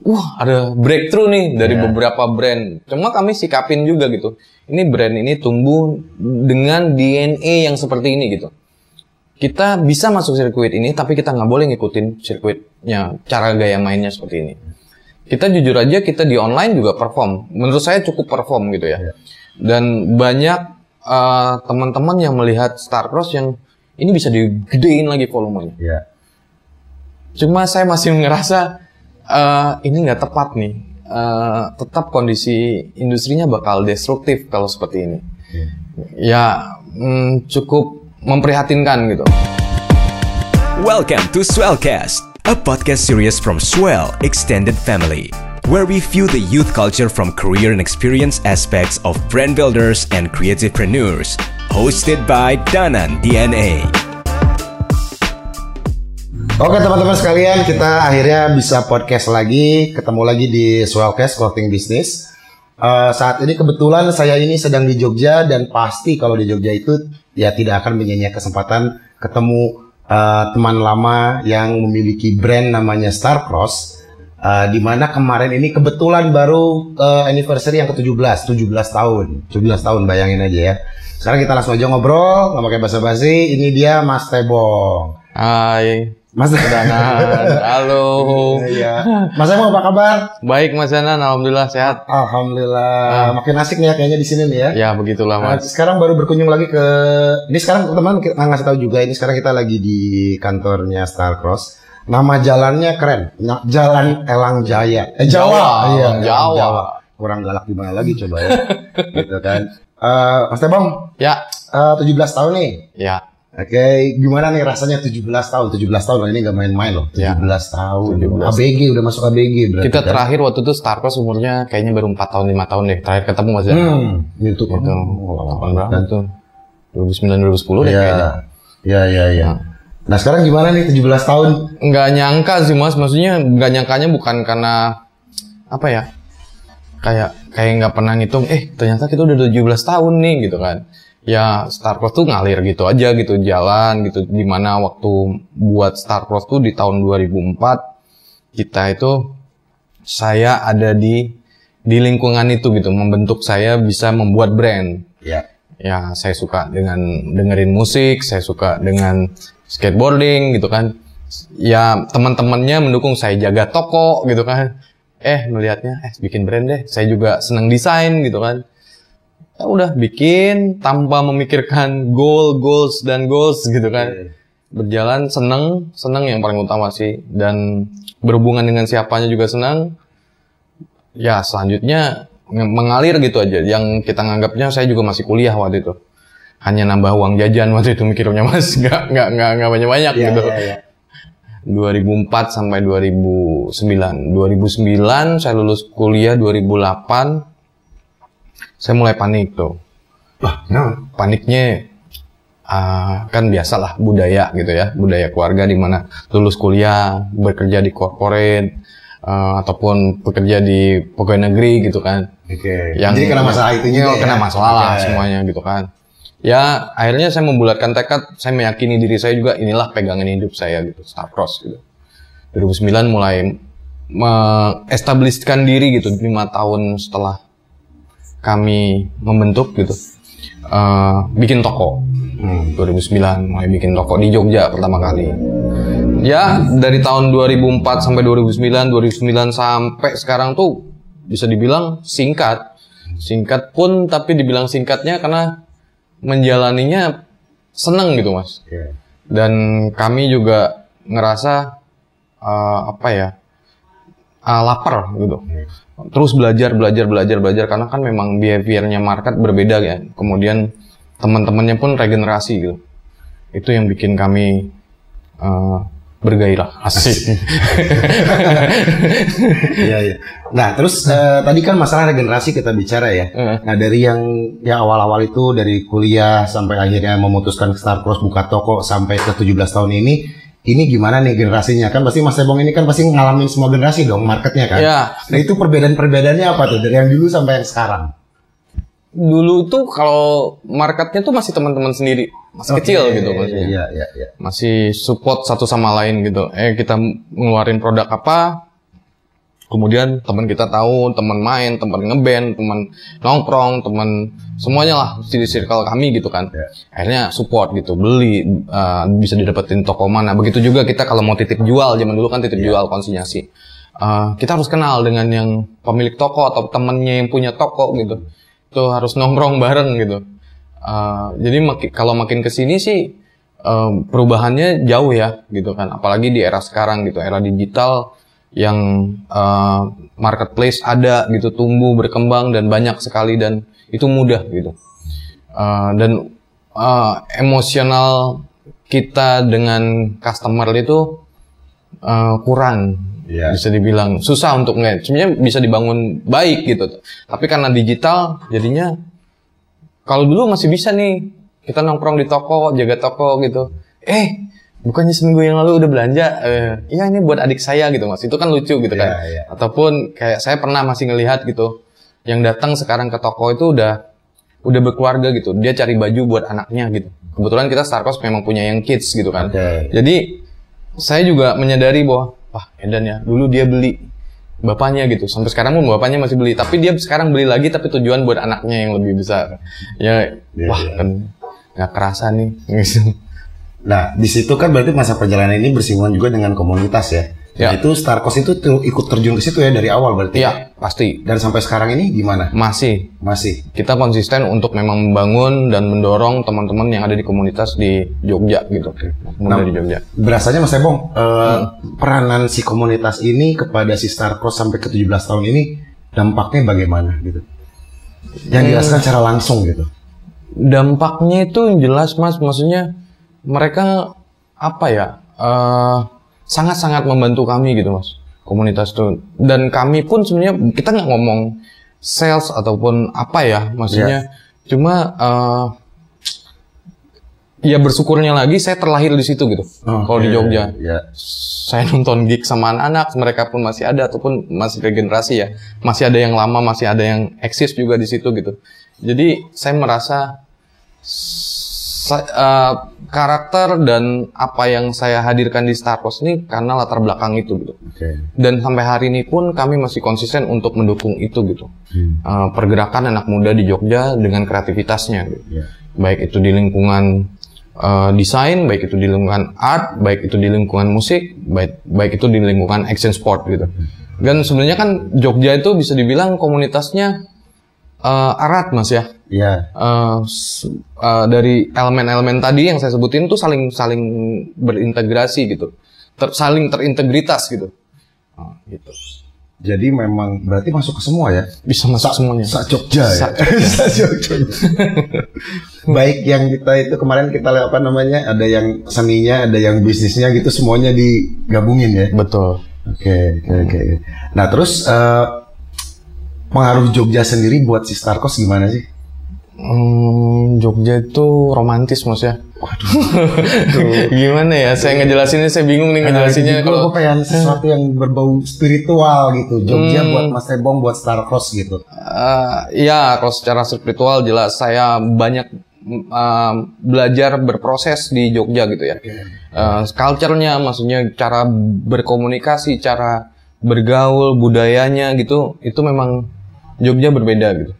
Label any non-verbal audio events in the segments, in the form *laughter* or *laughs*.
wah ada breakthrough nih dari Iya. beberapa brand. Cuma kami sikapin juga gitu. Ini brand ini tumbuh dengan DNA yang seperti ini gitu. Kita bisa masuk sirkuit ini, tapi kita nggak boleh ngikutin sirkuitnya, cara gaya mainnya seperti ini. Kita jujur aja kita di online juga perform. Menurut saya cukup perform gitu ya. Iya. Dan banyak eh, teman-teman yang melihat Starcross yang ini bisa digedein lagi volumenya. Iya. Cuma saya masih *laughs* ngerasa eh, ini nggak tepat nih. Eh, tetap kondisi industrinya bakal destruktif kalau seperti ini. Ya mm, cukup memprihatinkan gitu. Welcome to Swellcast, a podcast series from Swell Extended Family, where we view the youth culture from career and experience aspects of brand builders and creativepreneurs. Hosted by Danan DNA. Oke teman-teman sekalian, kita akhirnya bisa podcast lagi, ketemu lagi di Swellcast Clothing Business. Eh, saat ini kebetulan saya ini sedang di Jogja dan pasti kalau di Jogja itu ya tidak akan menyanyiakan kesempatan ketemu eh, teman lama yang memiliki brand namanya Starcross. Eh, di mana kemarin ini kebetulan baru eh, anniversary yang ke-17, 17 tahun. 17 tahun bayangin aja ya. Sekarang kita langsung aja ngobrol, nggak pakai basa-basi. Ini dia Mas Tebong. Hai, Mas Danan. Halo. Iya. Mas Emang apa kabar? Baik Mas Danan, alhamdulillah sehat. Alhamdulillah. Makin asik nih ya kayaknya di sini nih ya. Ya begitulah Nah, Mas. sekarang baru berkunjung lagi ke ini sekarang teman-teman kita ngasih tahu juga ini sekarang kita lagi di kantornya Starcross. Nama jalannya keren. Nah, Jalan Elang Jaya. Eh Jawa. Jawa, Iya, Elang Jawa. Kurang galak gimana lagi coba ya. *laughs* gitu kan. Eh Mas Tebong, Ya, eh, 17 tahun nih. ya. Oke, gimana nih rasanya 17 tahun? 17 tahun ini gak main-main loh. 17 Ya. tahun. 17. ABG udah masuk ABG berarti. Kita kan? terakhir waktu itu Starcross umurnya kayaknya baru 4 tahun 5 tahun deh. Terakhir ketemu Mas. Hmm, itu Itu Oh, lama tahun berapa banget. tuh? 2009 2010 deh Iya. kayaknya. Iya, iya, iya. Nah, sekarang gimana nih 17 tahun? nggak nyangka sih mas maksudnya nggak nyangkanya bukan karena apa ya kayak kayak nggak pernah ngitung eh ternyata kita udah 17 tahun nih gitu kan ya Starcross tuh ngalir gitu aja gitu jalan gitu di mana waktu buat Starcross tuh di tahun 2004 kita itu saya ada di di lingkungan itu gitu membentuk saya bisa membuat brand Iya. ya saya suka dengan dengerin musik, saya suka dengan skateboarding gitu kan. Ya teman-temannya mendukung saya jaga toko gitu kan. Eh melihatnya, eh bikin brand deh. Saya juga senang desain gitu kan. Ya udah bikin tanpa memikirkan goal, goals dan goals gitu kan. Berjalan seneng, seneng yang paling utama sih. Dan berhubungan dengan siapanya juga senang. Ya selanjutnya mengalir gitu aja. Yang kita nganggapnya saya juga masih kuliah waktu itu. Hanya nambah uang jajan waktu itu mikirnya mas, *laughs* nggak nggak nggak nggak banyak banyak Iya, gitu. iya, iya. 2004 sampai 2009. 2009 saya lulus kuliah 2008. Saya mulai panik tuh. Wah, nah. Paniknya ah, kan biasalah budaya gitu ya, budaya keluarga di mana lulus kuliah, bekerja di corporate ah, ataupun bekerja di pegawai negeri gitu kan. Oke. Yang Jadi kena masalah itu Iya, ya? kena masalah lah Oke. semuanya gitu kan. Ya akhirnya saya membulatkan tekad, saya meyakini diri saya juga inilah pegangan hidup saya gitu, Starcross gitu. 2009 mulai mengestabliskan diri gitu lima tahun setelah kami membentuk gitu eh, bikin toko Hmm. 2009 mulai bikin toko di Jogja pertama kali ya dari tahun 2004 sampai 2009 2009 sampai sekarang tuh bisa dibilang singkat singkat pun tapi dibilang singkatnya karena menjalaninya seneng gitu mas Oke. dan kami juga ngerasa eh, apa ya eh, lapar gitu. Terus belajar belajar belajar belajar karena kan memang behaviornya market berbeda ya. Kemudian teman-temannya pun regenerasi gitu. Itu yang bikin kami eh, bergairah. Asik. *laughs* Iya, iya. Nah, terus eh, tadi kan masalah regenerasi kita bicara ya. Nah, dari yang ya awal-awal itu dari kuliah sampai akhirnya memutuskan Starcross buka toko sampai ke 17 tahun ini, ini gimana nih generasinya? Kan pasti Mas Tebong ini kan pasti ngalamin semua generasi dong marketnya kan. ya Nah, itu perbedaan-perbedaannya apa tuh dari yang dulu sampai yang sekarang? dulu tuh kalau marketnya tuh masih teman-teman sendiri masih kecil Oke, gitu maksudnya Iya, iya, iya. masih support satu sama lain gitu. Eh kita ngeluarin produk apa, kemudian teman kita tahu teman main teman ngeband teman nongkrong teman semuanya lah di circle kami gitu kan. Ya. akhirnya support gitu beli uh, bisa didapetin toko mana. Begitu juga kita kalau mau titip jual zaman dulu kan titip jual konsinyasi. Uh, kita harus kenal dengan yang pemilik toko atau temennya yang punya toko gitu. Itu harus nongkrong bareng gitu. Uh, jadi maki- kalau makin ke sini sih um, perubahannya jauh ya gitu kan. Apalagi di era sekarang gitu era digital yang uh, marketplace ada gitu tumbuh berkembang dan banyak sekali dan itu mudah gitu. Uh, dan uh, emosional kita dengan customer itu uh, kurang Iya. bisa dibilang. Susah untuk nge sebenarnya bisa dibangun baik gitu. Tapi karena digital jadinya kalau dulu masih bisa nih kita nongkrong di toko jaga toko gitu. Eh bukannya seminggu yang lalu udah belanja eh iya ini buat adik saya gitu mas. Itu kan lucu gitu kan. Iya, iya. ataupun kayak saya pernah masih ngelihat gitu yang datang sekarang ke toko itu udah udah berkeluarga gitu. Dia cari baju buat anaknya gitu. Kebetulan kita Starkos memang punya yang kids gitu kan. Oke. jadi saya juga menyadari bahwa wah Edan ya dulu dia beli bapaknya gitu. Sampai sekarang pun bapaknya masih beli. Tapi dia sekarang beli lagi tapi tujuan buat anaknya yang lebih besar. Ya Iya, wah iya. kan nggak kerasa nih. *laughs* Gitu. Nah, di situ kan berarti masa perjalanan ini bersinggungan juga dengan komunitas ya. Ya. Nah, itu Starkos itu tuh ikut terjun ke situ ya dari awal berarti. Iya pasti Dan sampai sekarang ini gimana? masih Masih. kita konsisten untuk memang membangun dan mendorong teman-teman yang ada di komunitas di Jogja gitu Nah, di Jogja Berasanya Mas Ebong, eh, Hmm. peranan si komunitas ini kepada si Starkos sampai ke 17 tahun ini dampaknya bagaimana gitu? Yang Hmm. dirasakan secara langsung gitu. dampaknya itu jelas mas maksudnya mereka apa ya eh, sangat-sangat membantu kami gitu mas komunitas itu dan kami pun sebenarnya kita nggak ngomong sales ataupun apa ya maksudnya. Cuma eh, ya bersyukurnya lagi saya terlahir di situ gitu kalau di Oke, Jogja. Ya. saya nonton gig sama anak-anak mereka pun masih ada ataupun masih regenerasi ya. Masih ada yang lama masih ada yang eksis juga di situ gitu. Jadi saya merasa sa- eh, karakter dan apa yang saya hadirkan di Star Wars ini karena latar belakang itu gitu Oke. dan sampai hari ini pun kami masih konsisten untuk mendukung itu gitu Hmm. Eh, pergerakan anak muda di Jogja dengan kreativitasnya gitu Ya. baik itu di lingkungan eh, desain, baik itu di lingkungan art, baik itu di lingkungan musik, baik baik itu di lingkungan action sport gitu. Dan sebenarnya kan Jogja itu bisa dibilang komunitasnya eh, erat mas ya. Ya. Eh, s- eh, dari elemen-elemen tadi yang saya sebutin tuh saling saling berintegrasi gitu, Ter- saling terintegritas gitu. Nah, gitu. Jadi memang berarti masuk ke semua ya. Bisa masuk semuanya. Sa Jogja ya. Sa *laughs* Sa Jogja. *laughs* Baik yang kita itu kemarin kita lihat apa namanya ada yang seninya, ada yang bisnisnya gitu semuanya digabungin ya. Betul. Oke oke oke. Nah terus eh, pengaruh Jogja sendiri buat si Starkos gimana sih? Hmm, Jogja itu romantis mas ya. *laughs* Gimana ya? Saya ngejelasinnya saya bingung nih ngejelasinnya Nah, kalau gue pengen sesuatu yang berbau spiritual gitu. Jogja Hmm. buat Mas Ebong buat Starkos gitu. Eh, ya kalau secara spiritual jelas saya banyak eh, belajar berproses di Jogja gitu ya. Eh, culture-nya maksudnya cara berkomunikasi, cara bergaul, budayanya gitu, itu memang Jogja berbeda gitu.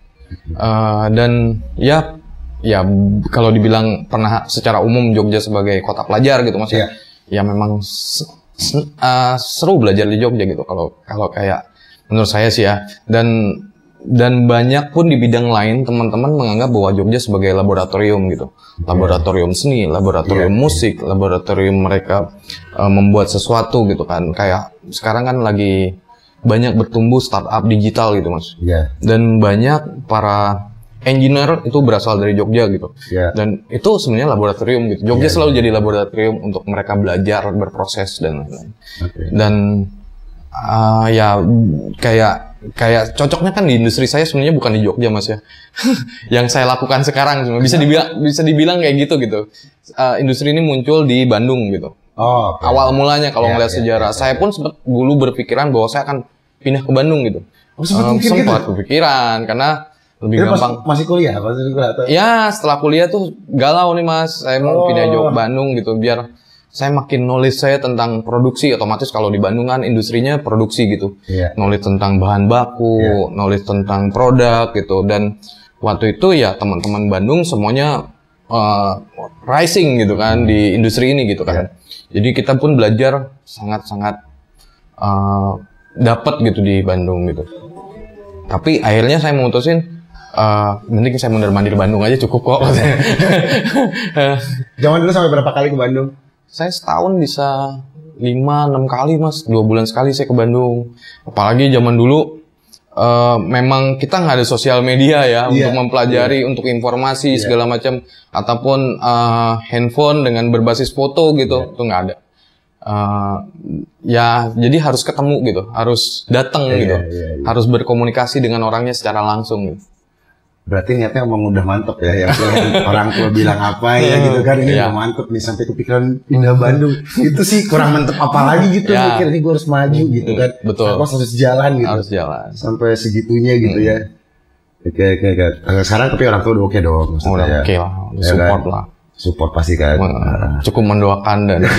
Eh, dan ya ya kalau dibilang pernah secara umum Jogja sebagai kota pelajar gitu maksudnya. Ya memang se- se- eh, seru belajar di Jogja gitu kalau kalau kayak menurut saya sih ya. Dan dan banyak pun di bidang lain teman-teman menganggap bahwa Jogja sebagai laboratorium gitu. Laboratorium seni, laboratorium musik, laboratorium mereka eh, membuat sesuatu gitu kan. Kayak sekarang kan lagi banyak bertumbuh startup digital gitu Mas. Iya. Dan banyak para engineer itu berasal dari Jogja gitu. Iya. Dan itu sebenarnya laboratorium gitu. Jogja selalu jadi laboratorium untuk mereka belajar, berproses dan lain-lain. Oke. Dan ah, ya kayak kayak cocoknya kan di industri saya sebenarnya bukan di Jogja mas ya. *laughs* Yang saya lakukan sekarang bisa dibilang bisa dibilang kayak gitu gitu. Ah, industri ini muncul di Bandung gitu. Oh. Awal mulanya kalau Ya, ngeliat ya, sejarah, saya pun sempat dulu berpikiran bahwa saya akan pindah ke Bandung gitu. Oh, sempat mikir sempat berpikiran karena lebih pas- gampang. masih kuliah, masih kuliah atau? Ya setelah kuliah tuh galau nih mas, saya mau Oh. pindah Jogja Bandung gitu biar saya makin knowledge saya tentang produksi otomatis kalau di Bandung kan industrinya produksi gitu. Iya. Knowledge tentang bahan baku, knowledge tentang produk gitu dan waktu itu ya teman-teman Bandung semuanya uh, rising gitu kan di industri ini gitu kan. Jadi kita pun belajar sangat-sangat uh, dapat gitu di Bandung gitu. Tapi akhirnya saya memutusin uh, mending saya mondar mandir Bandung aja cukup kok. *laughs* Zaman dulu sampai berapa kali ke Bandung? saya setahun bisa lima enam kali mas dua bulan sekali saya ke Bandung apalagi zaman dulu eh, memang kita nggak ada sosial media ya Iya, untuk mempelajari untuk informasi segala macam. Ataupun eh, handphone dengan berbasis foto gitu itu nggak ada. Eh, ya jadi harus ketemu gitu harus datang gitu. iya, harus berkomunikasi dengan orangnya secara langsung gitu. Berarti niatnya emang udah mantep ya, yang *laughs* orang tua bilang apa ya gitu kan, ini Iya. udah mantep nih sampai kepikiran pindah Bandung. Itu sih kurang mantep apa lagi gitu, Ya. mikir ini gue harus maju gitu kan. betul. Aku harus jalan gitu. harus jalan Sampai segitunya gitu ya. Oke oke oke. Sekarang tapi orang tua udah oke dong maksudnya udah ya. oke lah udah Ya support kan? lah Support pasti kan. cukup mendoakan dan *laughs*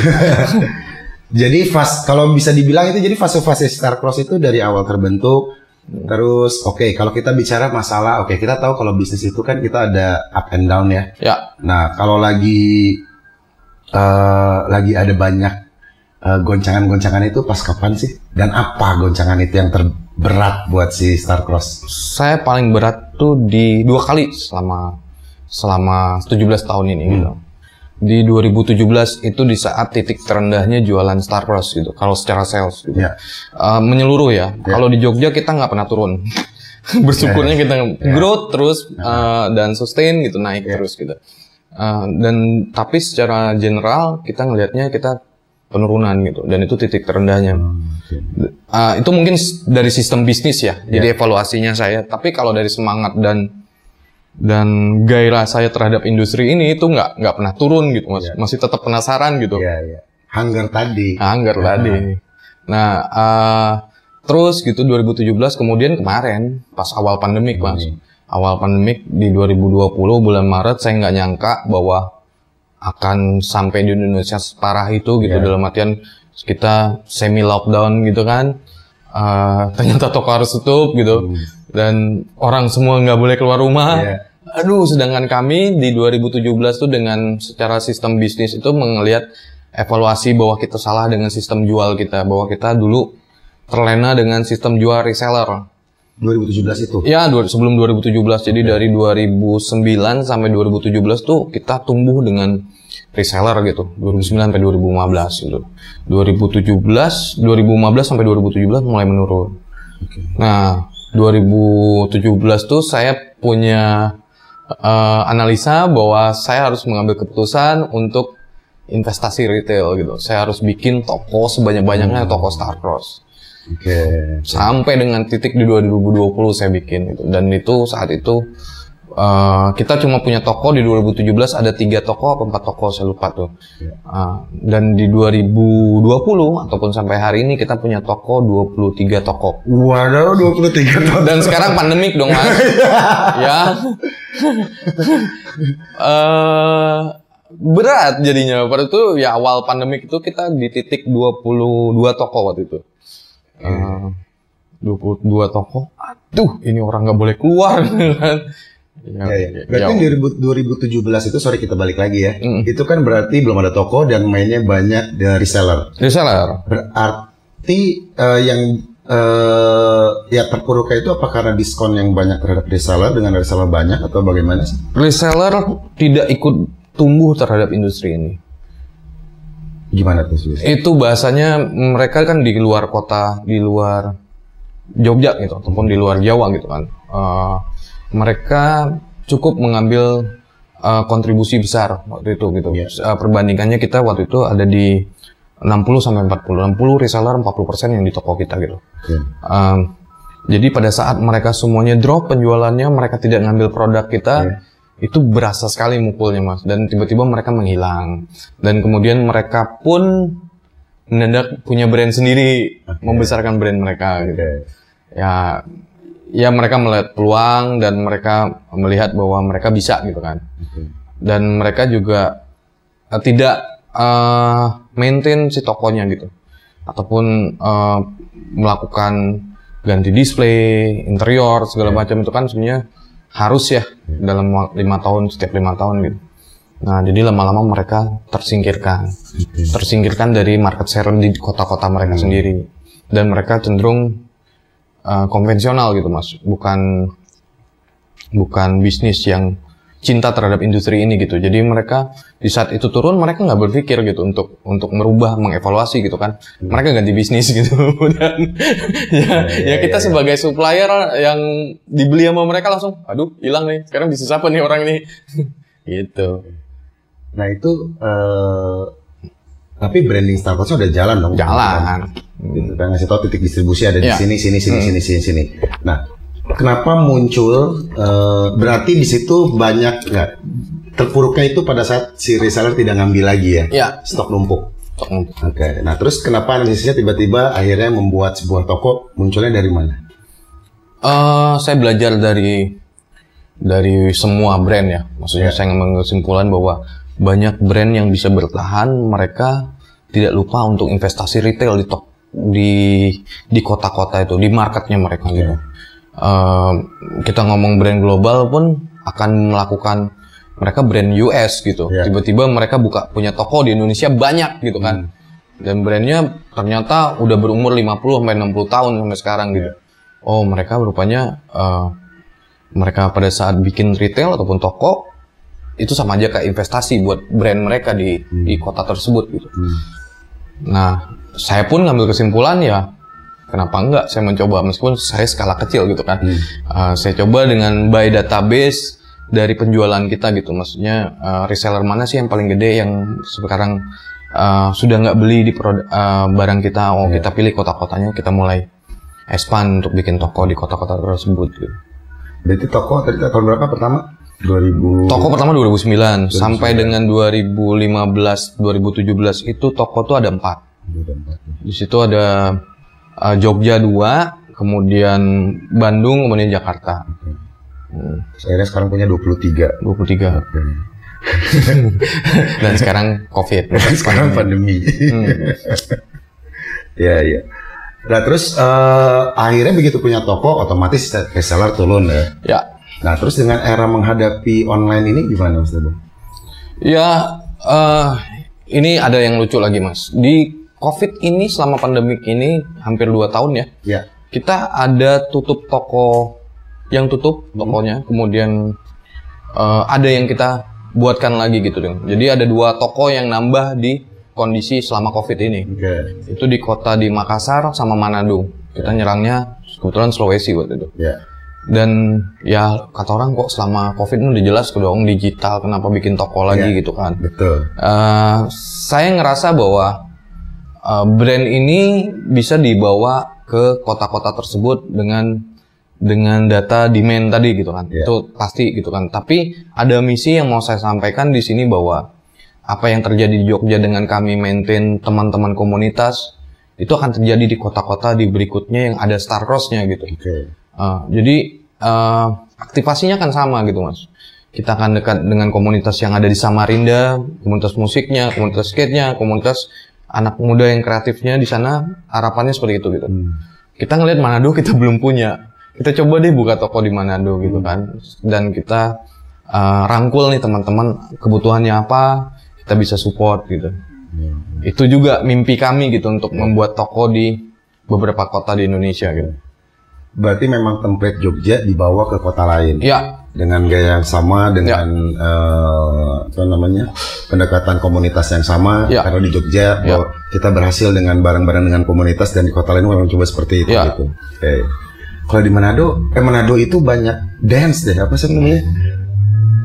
Jadi fase kalau bisa dibilang itu jadi fase-fase Starcross itu dari awal terbentuk terus oke kalau kita bicara masalah oke kita tahu kalau bisnis itu kan kita ada up and down ya. ya Nah kalau lagi eh lagi ada banyak eh, goncangan-goncangan itu pas kapan sih? Dan apa goncangan itu yang terberat buat si Starcross? saya paling berat tuh di dua kali selama selama 17 tahun ini gitu. Di 2017 itu di saat titik terendahnya jualan Starcross gitu. Kalau secara sales gitu. Ya. Eh, menyeluruh ya. Kalau di Jogja kita nggak pernah turun. *laughs* Bersyukurnya kita growth terus eh, dan sustain gitu naik terus gitu. Eh, dan tapi secara general kita ngelihatnya kita penurunan gitu dan itu titik terendahnya. Ah, itu mungkin dari sistem bisnis ya. Jadi evaluasinya saya. Tapi kalau dari semangat dan dan gairah saya terhadap industri ini itu nggak nggak pernah turun gitu mas. Masih tetap penasaran gitu. Iya iya. Hunger tadi. Anggar tadi. Nah, eh, terus gitu 2017 kemudian kemarin pas awal pandemik mas. Awal pandemik di 2020 bulan Maret saya nggak nyangka bahwa akan sampai di Indonesia separah itu gitu dalam artian kita semi lockdown gitu kan. Eh, ternyata toko harus tutup gitu dan orang semua nggak boleh keluar rumah. Iya. Aduh, sedangkan kami di 2017 tuh dengan secara sistem bisnis itu melihat evaluasi bahwa kita salah dengan sistem jual kita, bahwa kita dulu terlena dengan sistem jual reseller. 2017 itu. Ya, sebelum 2017. Jadi dari 2009 sampai 2017 tuh kita tumbuh dengan reseller gitu. 2009 sampai 2015 gitu. 2017, 2015 sampai 2017 mulai menurun. Nah, 2017 tuh saya punya eh, analisa bahwa saya harus mengambil keputusan untuk investasi retail gitu. Saya harus bikin toko sebanyak-banyaknya toko Starcross Oke. sampai dengan titik di 2020 saya bikin itu dan itu saat itu eh, kita cuma punya toko di 2017 ada tiga toko apa empat toko saya lupa tuh. Eh, dan di 2020 ataupun sampai hari ini kita punya toko 23 toko. Waduh 23 tahun. dan sekarang pandemik dong mas. *laughs* Ya. Eh berat jadinya. Pada itu ya awal pandemik itu kita di titik 22 toko waktu itu. Eh, 22 toko. Aduh ini orang nggak boleh keluar *laughs* kan ya, Ya, ya. Berarti ya. 2000 2017 itu sorry kita balik lagi ya. Mm. Itu kan berarti belum ada toko dan mainnya banyak dari reseller. reseller Berarti eh, yang eh, ya terpuruknya itu apa karena diskon yang banyak terhadap reseller dengan reseller banyak atau bagaimana sih? reseller tidak ikut tumbuh terhadap industri ini Gimana tuh itu bahasanya mereka kan di luar kota, di luar Jogja gitu, ataupun di luar Jawa gitu kan. Eh, mereka cukup mengambil eh, kontribusi besar waktu itu gitu. Iya. Eh, perbandingannya kita waktu itu ada di 60 sampai 40. 60 reseller 40% yang di toko kita gitu. Oke. Um, jadi pada saat mereka semuanya drop penjualannya, mereka tidak ngambil produk kita, Iya. itu berasa sekali mukulnya mas. Dan tiba-tiba mereka menghilang. Dan kemudian mereka pun mendadak punya brand sendiri, membesarkan brand mereka. Gitu. Ya, ya mereka melihat peluang dan mereka melihat bahwa mereka bisa gitu kan. Dan mereka juga eh, tidak eh, maintain si tokonya gitu. Ataupun eh, melakukan ganti display interior segala macam itu kan sebenarnya harus ya dalam wak- lima tahun setiap lima tahun gitu. Nah jadi lama-lama mereka tersingkirkan. Tersingkirkan dari market share di kota-kota mereka sendiri. Dan mereka cenderung eh, konvensional gitu mas bukan bukan bisnis yang cinta terhadap industri ini gitu. Jadi mereka di saat itu turun mereka nggak berpikir gitu untuk untuk merubah, mengevaluasi gitu kan. Mereka ganti bisnis *laughs* gitu. Dan ya, ya kita sebagai supplier yang dibeli sama mereka langsung, aduh hilang nih. Sekarang bisnis apa nih orang ini? *laughs* gitu. Nah itu eh tapi branding Starbucks udah jalan dong. Jalan. Gitu kan ngasih tahu titik distribusi ada di Ya. sini sini sini sini sini sini. Nah, kenapa muncul eh, berarti di situ banyak nggak terpuruknya itu pada saat si reseller tidak ngambil lagi ya? Ya. Stok numpuk. Oke. Nah, terus kenapa analisisnya tiba-tiba akhirnya membuat sebuah toko munculnya dari mana? Eh, saya belajar dari dari semua brand ya. Maksudnya Ya. saya mengambil kesimpulan bahwa banyak brand yang bisa bertahan, mereka tidak lupa untuk investasi retail di tok di di kota-kota itu, di marketnya mereka gitu. Eh, kita ngomong brand global pun akan melakukan mereka brand US gitu. Ya. Tiba-tiba mereka buka punya toko di Indonesia banyak gitu kan. Dan brandnya ternyata udah berumur 50 sampai 60 tahun sampai sekarang gitu. Oh, mereka rupanya eh, mereka pada saat bikin retail ataupun toko itu sama aja kayak investasi buat brand mereka di di kota tersebut gitu. Nah, saya pun ngambil kesimpulan ya kenapa enggak saya mencoba meskipun saya skala kecil gitu kan. Eh, saya coba dengan by database dari penjualan kita gitu. Maksudnya eh, reseller mana sih yang paling gede yang sekarang eh, sudah nggak beli di produk eh, barang kita. Oh, kita pilih kota-kotanya, kita mulai expand untuk bikin toko di kota-kota tersebut gitu. Berarti toko tadi tahun berapa pertama? 2000. Toko pertama 2009, sampai dengan 2015 2017 itu toko tuh ada empat. Di situ ada uh, Jogja dua, kemudian Bandung, kemudian Jakarta. Hmm, Saya sekarang punya 23. 23. *laughs* Dan sekarang Covid. *laughs* sekarang pandemi. Hmm. Iya, *laughs* iya. Nah, terus eh, akhirnya begitu punya toko, otomatis reseller turun ya. Ya, Nah, terus dengan era menghadapi online ini gimana, Mas Teguh? ya eh, ini ada yang lucu lagi mas. Di Covid ini selama pandemik ini hampir dua tahun ya. Ya. kita ada tutup toko yang tutup tokonya, kemudian eh, ada yang kita buatkan lagi gitu dong. Jadi ada dua toko yang nambah di kondisi selama covid ini. Oke. Itu di kota di Makassar sama Manado. Kita nyerangnya kebetulan Sulawesi waktu itu. Ya. Dan ya kata orang kok selama covid ini udah jelas dong digital, kenapa bikin toko lagi Iya. gitu kan? Betul. Eh, saya ngerasa bahwa eh, brand ini bisa dibawa ke kota-kota tersebut dengan dengan data demand tadi gitu kan. Iya. Itu pasti gitu kan. Tapi ada misi yang mau saya sampaikan di sini bahwa apa yang terjadi di Jogja dengan kami maintain teman-teman komunitas itu akan terjadi di kota-kota di berikutnya yang ada star cross-nya gitu. Oke. Uh, jadi uh, aktivasinya kan sama gitu mas. Kita akan dekat dengan komunitas yang ada di Samarinda, komunitas musiknya, komunitas skate-nya, komunitas anak muda yang kreatifnya di sana. Harapannya seperti itu gitu. Kita ngelihat Manado *laughs* kita belum punya. Kita coba deh buka toko di Manado gitu kan. Dan kita uh, rangkul nih teman-teman kebutuhannya apa, kita bisa support gitu. Itu juga mimpi kami gitu untuk membuat toko di beberapa kota di Indonesia gitu. Berarti memang template Jogja dibawa ke kota lain. Ya, dengan gaya yang sama dengan eh, apa namanya pendekatan komunitas yang sama Ya. karena di Jogja Ya. kita berhasil dengan bareng-bareng dengan komunitas dan di kota lain memang coba seperti itu Ya. gitu. Oke. Kalau di Manado, eh Manado itu banyak dance deh apa sih namanya?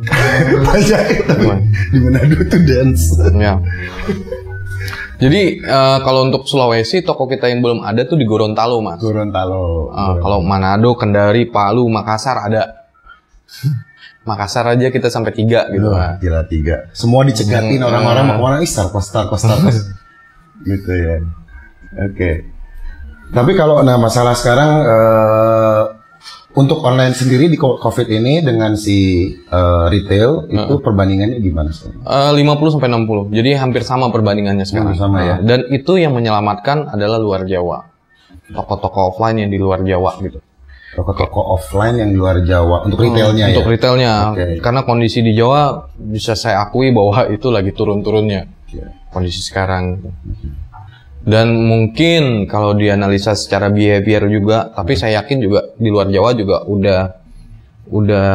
*laughs* banyak tapi di Manado itu dance. Ya. *laughs* Jadi eh, kalau untuk Sulawesi toko kita yang belum ada tuh di Gorontalo mas. Gorontalo. Eh, kalau Manado, Kendari, Palu, Makassar ada. *laughs* Makassar aja kita sampai tiga gitu Wah, gila tiga. Semua dicegatin Hmm, orang-orang mau ke mana? Ih, Star Coast, Star Coast, Star Coast. *laughs* gitu ya. Oke. Tapi kalau nah masalah sekarang eh, untuk online sendiri di co- COVID ini dengan si eh, retail itu perbandingannya gimana sih? Eh, 50 sampai 60. Jadi hampir sama perbandingannya sekarang. Hampir sama ya. Dan itu yang menyelamatkan adalah luar Jawa. Toko-toko offline yang di luar Jawa gitu. Toko-toko offline yang di luar Jawa untuk retailnya Untuk ya. retailnya. Oke. Karena kondisi di Jawa bisa saya akui bahwa itu lagi turun-turunnya. Kondisi sekarang. Dan mungkin kalau dianalisa secara behavior juga, tapi saya yakin juga di luar Jawa juga udah udah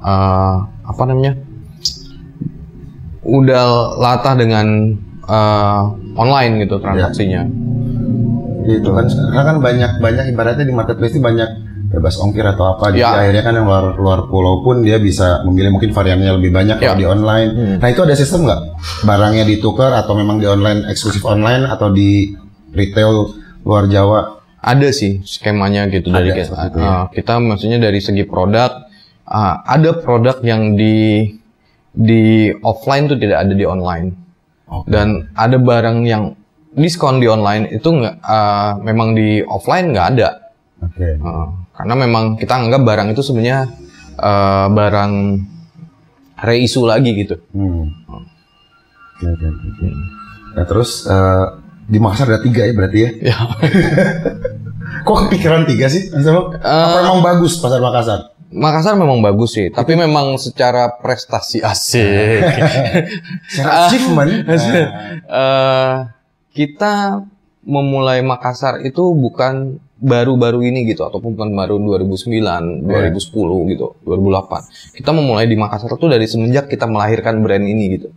eh, apa namanya? Udah latah dengan eh, online gitu transaksinya. Gitu kan. Karena kan banyak banyak ibaratnya di marketplace ini banyak bebas ongkir atau apa. Jadi Ya. akhirnya kan yang luar luar pulau pun dia bisa memilih mungkin variannya lebih banyak kalau Ya. di online. Nah itu ada sistem nggak? Barangnya ditukar atau memang di online eksklusif online atau di retail luar Jawa? Ada sih skemanya gitu dari Ada kita. seperti itu ya. Ah, kita maksudnya dari segi produk ah, ada produk yang di di offline tuh tidak ada di online. Oke. Dan ada barang yang diskon di online itu nggak ah, memang di offline nggak ada. Oke. Ah, karena memang kita anggap barang itu sebenarnya ah, barang reisu lagi gitu. Hmm. Oke, oke, oke. Nah terus eh, di Makassar ada tiga ya berarti ya? Ya. *laughs* Kok kepikiran tiga sih? Apa emang bagus pasar Makassar? Makassar memang bagus sih, tapi memang secara prestasi asik. *laughs* Secara achievement? *laughs* Eh, kita memulai Makassar itu bukan baru-baru ini gitu ataupun bukan baru 2009, 2010 gitu, 2008. Kita memulai di Makassar itu dari semenjak kita melahirkan brand ini gitu.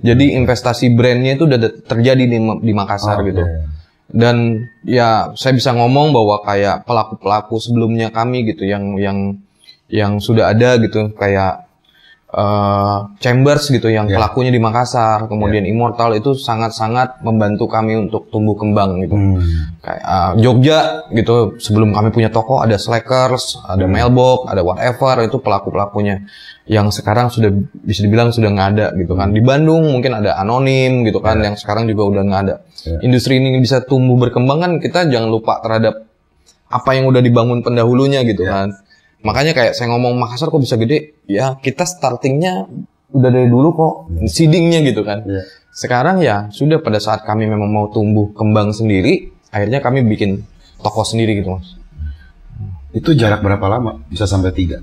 Jadi investasi brandnya itu udah terjadi di, di Makassar Oke. gitu. Dan ya saya bisa ngomong bahwa kayak pelaku-pelaku sebelumnya kami gitu yang yang yang sudah ada gitu kayak eh, Chambers gitu yang Ya. pelakunya di Makassar, kemudian Immortal itu sangat-sangat membantu kami untuk tumbuh kembang gitu. Hmm. Kayak eh, Jogja gitu sebelum kami punya toko ada Slackers, ada Mailbox, ada whatever itu pelaku-pelakunya yang sekarang sudah bisa dibilang sudah nggak ada gitu kan. Di Bandung mungkin ada Anonim gitu kan yang sekarang juga udah nggak ada. Ya. Industri ini bisa tumbuh berkembang kan kita jangan lupa terhadap apa yang udah dibangun pendahulunya gitu kan. Makanya kayak saya ngomong Makassar kok bisa gede, ya kita startingnya udah dari dulu kok seedingnya gitu kan. Iya. Sekarang ya sudah pada saat kami memang mau tumbuh kembang sendiri, akhirnya kami bikin toko sendiri gitu mas. Itu jarak berapa lama? Bisa sampai tiga?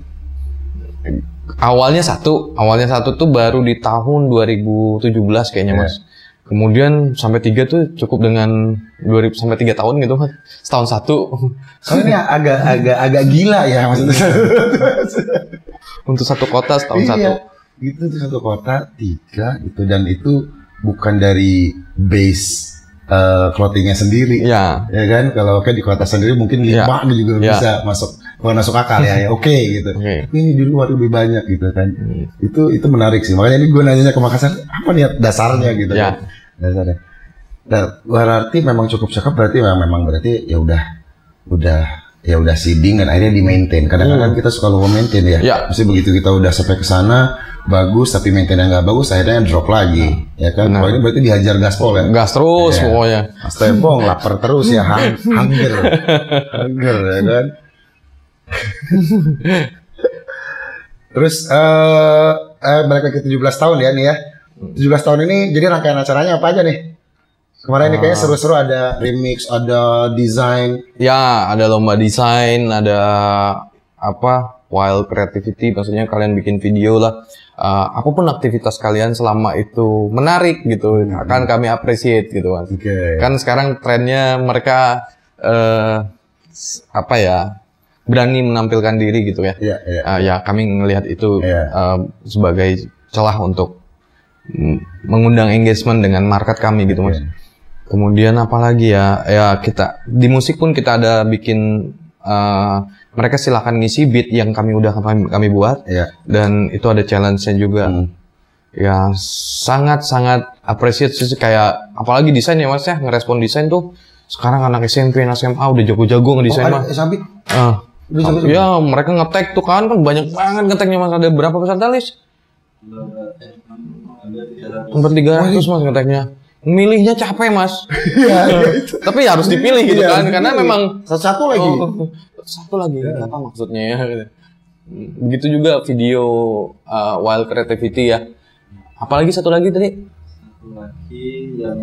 Awalnya satu, awalnya satu tuh baru di tahun 2017 kayaknya Iya. mas. Kemudian sampai tiga tuh cukup dengan 2000 sampai tiga tahun gitu mas. Setahun satu Soalnya ini agak agak agak gila ya maksudnya. *laughs* untuk satu kota setahun satu. Iya. Gitu tuh satu kota tiga itu dan itu bukan dari base eh, clothingnya sendiri. Iya. Ya kan kalau kayak di kota sendiri mungkin Iya. lima juga Iya. bisa masuk bukan masuk akal ya, ya oke gitu. Oke. Tapi ini di luar lebih banyak gitu kan. Hmm. Itu itu menarik sih. Makanya ini gue nanya ke Makassar apa niat dasarnya gitu Ya. kan. Dasarnya. Nah, berarti memang cukup cakep berarti memang, memang berarti ya udah udah ya udah seeding dan akhirnya di maintain. Kadang-kadang kita suka lupa maintain ya. Hmm. Ya. Mesti begitu kita udah sampai ke sana bagus tapi maintainnya nggak bagus akhirnya drop lagi ya kan. Kalau ini berarti dihajar gaspol ya. Gas terus Iya. pokoknya. Mas Tembong lapar terus ya hang hanger hanger ya kan *laughs* terus eh eh balik lagi 17 tahun ya nih ya 17 tahun ini jadi rangkaian acaranya apa aja nih kemarin ini kayaknya seru-seru ada remix ada desain Ya, ada lomba desain, ada apa? Wild creativity, maksudnya kalian bikin video lah. Uh, apa pun aktivitas kalian selama itu menarik gitu, akan kami appreciate gitu mas. oke Kan sekarang trennya mereka s- apa ya berani menampilkan diri gitu ya. Iya, iya. Uh, ya kami ngelihat itu Iya. uh, sebagai celah untuk mengundang engagement dengan market kami gitu mas. Kemudian apalagi ya, ya kita di musik pun kita ada bikin uh, mereka silahkan ngisi beat yang kami udah kami, kami buat Iya. dan itu ada challenge-nya juga. Hmm. Ya sangat sangat appreciate sih kayak apalagi desain ya mas ya ngerespon desain tuh sekarang anak SMP, anak SMA udah jago-jago ngedesain Oh, Ah. Udah jago ya mereka ngetek tuh kan kan banyak banget ngeteknya mas ada berapa peserta list? Hampir 300 mas ngeteknya. milihnya capek mas. Iya. Tapi harus dipilih gitu Iya, kan, karena dipilih. memang Satu lagi. Oh, satu lagi apa maksudnya ya? Begitu juga video uh, wild creativity ya. Apalagi satu lagi tadi? lagi yang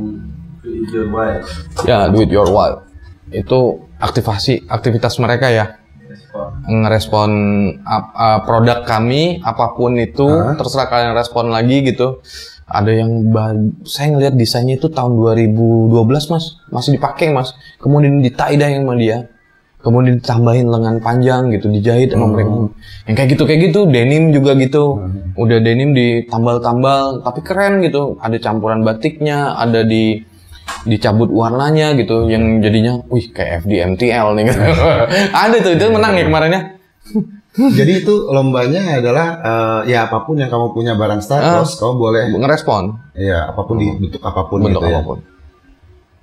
video wild Ya, do it your wild. Itu aktivasi aktivitas mereka ya. Respon ngerespon ap- uh, produk kami apa pun itu Hah? terserah kalian respon lagi gitu. Ada yang saya ngelihat desainnya itu tahun 2012 mas. Masih dipakai mas. Kemudian ditaidai sama dia. Kemudian ditambahin lengan panjang gitu dijahit sama mereka. Yang kayak gitu kayak gitu. Denim juga gitu. Udah denim ditambal-tambal tapi keren gitu. Ada campuran batiknya ada di dicabut warnanya gitu yang jadinya wih kayak FDMTL nih gitu. *laughs* ada tuh itu menang ya kemarin ya *laughs* Jadi itu lombanya adalah eh, ya apa pun yang kamu punya barang status, kamu boleh ngerespon ya apa pun di bentuk apa pun bentuk gitu ya. apa pun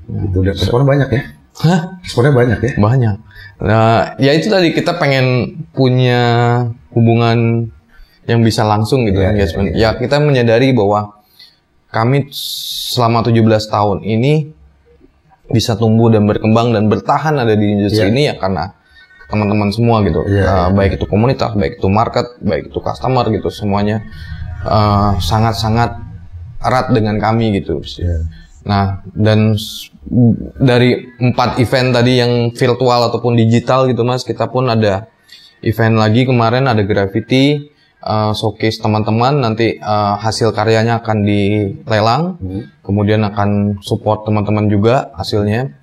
Gitu dan responnya banyak ya. Hah? Responnya banyak ya. banyak nah ya itu tadi kita pengen punya hubungan yang bisa langsung gitu Iya, engagement iya, ya kita menyadari bahwa kami selama 17 tahun ini bisa tumbuh dan berkembang dan bertahan ada di industri Iya. ini ya karena teman-teman semua gitu Iya, Uh, iya. baik itu komunitas baik itu market baik itu customer gitu semuanya uh, sangat-sangat erat dengan kami gitu Iya. Nah, dan dari empat event tadi yang virtual ataupun digital gitu mas, kita pun ada event lagi kemarin ada graffiti, uh, showcase teman-teman, nanti uh, hasil karyanya akan dilelang, kemudian akan support teman-teman juga hasilnya.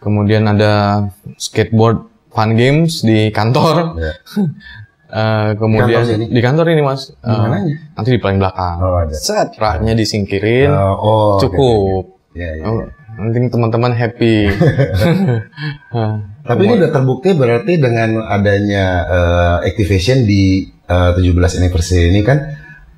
Kemudian ada skateboard fun games di kantor. Iya. *laughs* Uh, kemudian kantor sini? di kantor ini mas, Uh, nanti di paling belakang. Oh, ada. Set, raknya disingkirin, Eh, oh, cukup. Ya, ya. Oh, penting teman-teman happy. *laughs* *laughs* Tapi ini udah terbukti berarti dengan adanya eh, activation di eh, 17 anniversary ini kan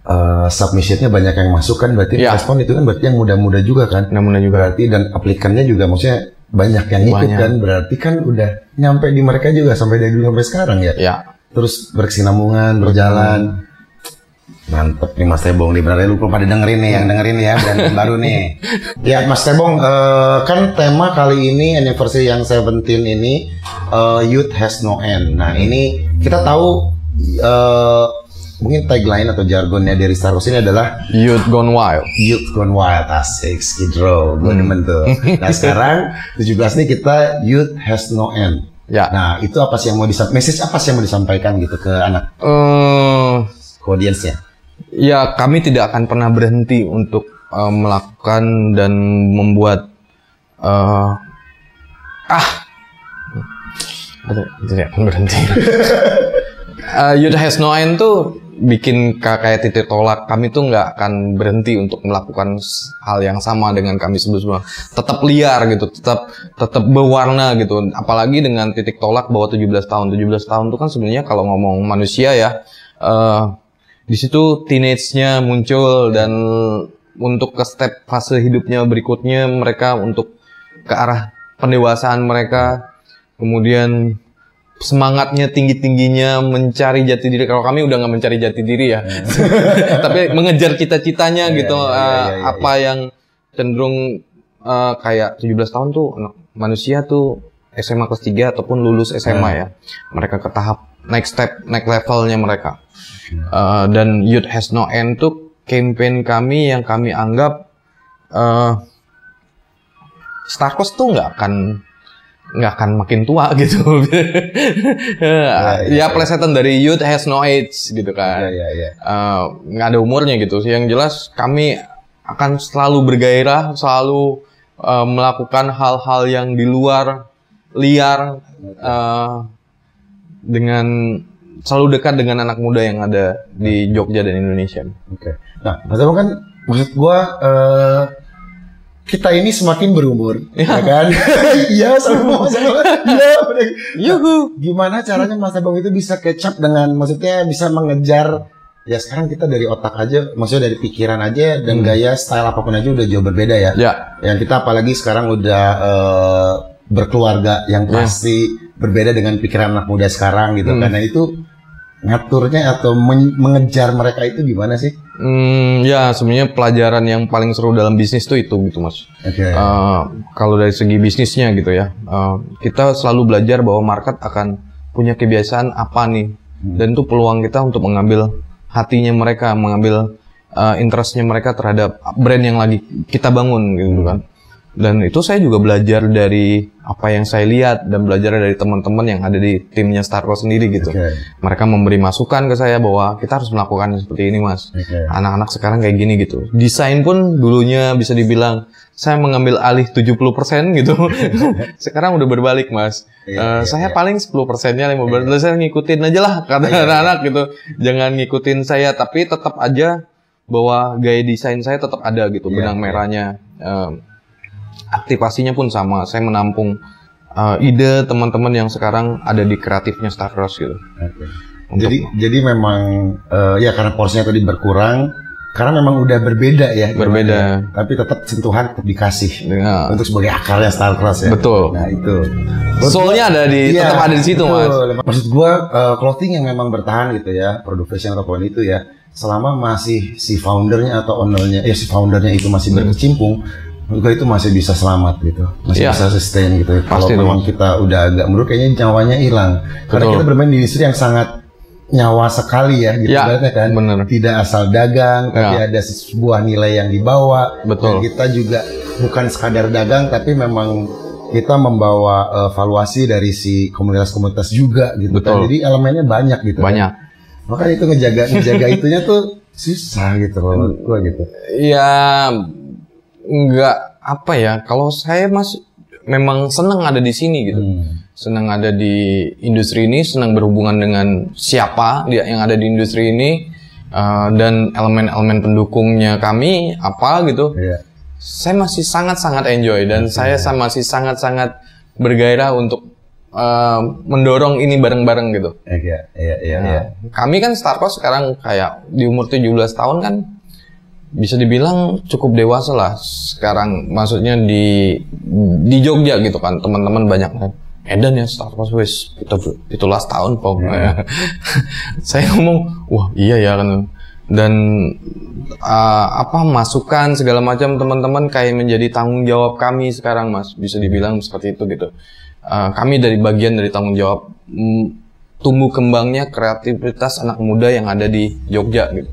eh, submissionnya banyak yang masuk kan berarti Iya. respon itu kan berarti yang muda-muda juga kan. Namun juga Berarti dan aplikannya juga maksudnya banyak yang ikut Banyak. kan berarti kan udah nyampe di mereka juga sampai dari dulu sampai sekarang ya. ya. Terus berkesinambungan, berjalan. Mantep nih Mas Tebong nih benar lu pada dengerin nih yang dengerin ya brand baru nih. *laughs* Ya Mas Tebong eh, kan tema kali ini anniversary yang 17 ini eh, Youth Has No End. Nah ini kita tahu eh, mungkin tagline atau jargonnya dari Star Wars ini adalah Youth Gone Wild. Youth Gone Wild asik Skid Row gue demen tuh. Nah *laughs* sekarang 17 nih kita Youth Has No End. Ya. Nah itu apa sih yang mau disampaikan? Message apa sih yang mau disampaikan gitu ke anak Eh, ke audiensnya? ya kami tidak akan pernah berhenti untuk eh, melakukan dan membuat eh, ah tidak akan berhenti. *laughs* Eh, Youth Has No End tuh bikin ka- kayak titik tolak. Kami tuh nggak akan berhenti untuk melakukan hal yang sama dengan kami sebelumnya. Tetap liar gitu tetap tetap berwarna gitu. Apalagi dengan titik tolak bahwa 17 tahun. 17 tahun itu kan sebenarnya kalau ngomong manusia ya eh di situ teenage-nya muncul dan untuk ke step fase hidupnya berikutnya mereka untuk ke arah pendewasaan mereka. Kemudian semangatnya tinggi tingginya mencari jati diri. Kalau kami udah nggak mencari jati diri ya. *laughs* Tapi mengejar cita-citanya gitu. iya, eh, iya, iya, apa yang cenderung eh, kayak 17 tahun tuh manusia tuh SMA kelas 3 ataupun lulus SMA ya. Mereka ke tahap next step next levelnya mereka. Eh, dan Youth Has No End tuh campaign kami yang kami anggap eh Star Wars tuh nggak akan nggak akan makin tua *laughs* gitu. ya, iya, plesetan dari Youth Has No Age gitu kan. ya, ya. Eh, nggak ada umurnya gitu. Yang jelas kami akan selalu bergairah, selalu eh, melakukan hal-hal yang di luar liar eh, dengan selalu dekat dengan anak muda yang ada di Jogja dan Indonesia. Oke. Nah, Mas kan maksud gua eh, kita ini semakin berumur, ya kan? *laughs* Iya, sama. Iya, bener. Yuhu. Gimana caranya Mas Abang itu bisa up dengan maksudnya bisa mengejar ya sekarang kita dari otak aja, maksudnya dari pikiran aja dan gaya style apa pun aja udah jauh berbeda ya. Ya, Yang kita apalagi sekarang udah eh, berkeluarga yang Ya. pasti berbeda dengan pikiran anak muda sekarang gitu. Hmm. Karena itu ngaturnya atau men- mengejar mereka itu gimana sih? Hmm, ya sebenarnya pelajaran yang paling seru dalam bisnis tuh itu gitu mas. Oke. Eh, kalau dari segi bisnisnya gitu ya, eh, kita selalu belajar bahwa market akan punya kebiasaan apa nih, dan itu peluang kita untuk mengambil hatinya mereka, mengambil eh, interestnya mereka terhadap brand yang lagi kita bangun gitu kan. Dan itu saya juga belajar dari apa yang saya lihat dan belajar dari teman-teman yang ada di timnya Starco sendiri gitu. Oke. Mereka memberi masukan ke saya bahwa kita harus melakukan seperti ini mas. Oke. Anak-anak sekarang kayak gini gitu. Desain pun dulunya bisa dibilang saya mengambil alih 70% gitu. *laughs* sekarang udah berbalik mas. Iya, Eh, saya paling 10 persennya 15 saya ngikutin aja lah kata Iya, anak-anak gitu. Jangan ngikutin saya tapi tetap aja bahwa gaya desain saya tetap ada gitu. Iya, Benang iya. merahnya. Aktivasinya pun sama. Saya menampung eh, ide teman-teman yang sekarang ada di kreatifnya Star Cross gitu. Oke. Jadi jadi memang eh, ya karena porsinya tadi berkurang karena memang udah berbeda ya. Berbeda. Tapi tetap sentuhan tetap dikasih Ya. untuk sebagai akarnya Starcross ya. Betul. Nah itu. Soulnya ada di Iya, tetap ada di situ mas. betul. Maksud gua eh, clothing yang memang bertahan gitu ya, produk fashion ataupun itu ya, selama masih si foundernya atau ownernya, ya si foundernya itu masih berkecimpung, gua itu masih bisa selamat gitu, masih Iya. bisa sustain gitu. Kalau memang kita udah agak menurut kayaknya nyawanya hilang, karena Betul. kita bermain di industri yang sangat nyawa sekali ya, gitu Ya, kan. bener. Tidak asal dagang, tapi Ya. ada sebuah nilai yang dibawa. Betul. Dan kita juga bukan sekadar dagang, tapi memang kita membawa eh, valuasi dari si komunitas-komunitas juga gitu kan. Betul. Jadi elemennya banyak gitu. kan. Banyak. Makanya itu ngejaga ngejaga itunya tuh susah gitu loh gua gitu. Ya nggak apa ya. Kalau saya mas memang senang ada di sini gitu. Senang ada di industri ini, senang berhubungan dengan siapa dia yang ada di industri ini eh, dan elemen-elemen pendukungnya kami apa gitu. Iya. Saya masih sangat-sangat enjoy dan saya sa- masih sangat-sangat bergairah untuk eh, mendorong ini bareng-bareng gitu. Iya, iya, iya, Nah, iya. Kami kan Starcos sekarang kayak di umur 17 tahun kan bisa dibilang cukup dewasa lah sekarang. Maksudnya di di Jogja gitu kan teman-teman banyak. Kan Edan ya wes itu itu last tahun pom. *laughs* Saya ngomong wah iya ya kan. Dan uh, apa masukan segala macam teman-teman kayak menjadi tanggung jawab kami sekarang mas. Bisa dibilang seperti itu gitu. Uh, kami dari bagian dari tanggung jawab mm, tumbuh kembangnya kreativitas anak muda yang ada di Jogja gitu.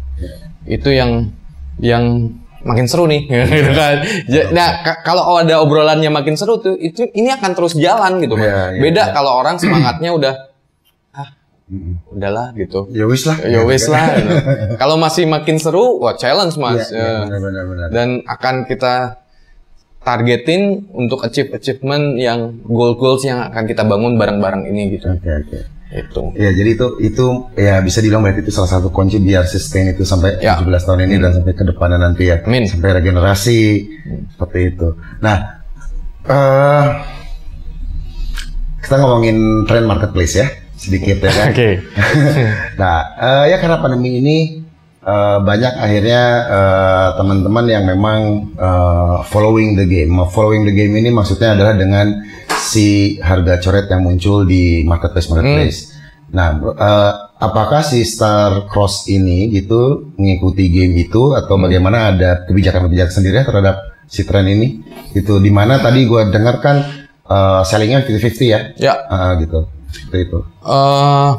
Itu yang yang makin seru nih *laughs* gitu kan Ja- nah ka- kalau ada obrolannya makin seru tuh itu ini akan terus jalan gitu Mas. Iya, iya, beda kalau orang semangatnya udah *clears throat* ah udahlah gitu Ya wis lah. ya wes lah gitu. *laughs* kalau masih makin seru wah challenge mas iya, Ya. benar, benar, benar. dan akan kita targetin untuk achieve achievement yang goal goals yang akan kita bangun bareng-bareng ini gitu Oke, oke. Itu Ya jadi itu itu ya bisa dibilang berarti itu salah satu kunci biar sustain itu sampai Ya. 17 tahun ini dan sampai ke depannya nanti ya. Amin. Sampai regenerasi seperti itu. Nah, eh kita ngomongin tren marketplace ya sedikit ya kan. oke *laughs* nah, eh, ya karena pandemi ini eh, banyak akhirnya eh, teman-teman yang memang eh, following the game. Following the game ini maksudnya adalah dengan si harga coret yang muncul di marketplace marketplace. Nah, eh, apakah si Star Cross ini gitu mengikuti game itu atau bagaimana ada kebijakan-kebijakan sendiri terhadap si tren ini? Itu di mana tadi gue dengar kan eh, sellingnya 50-50 ya? ya Ah, gitu. Seperti itu. eh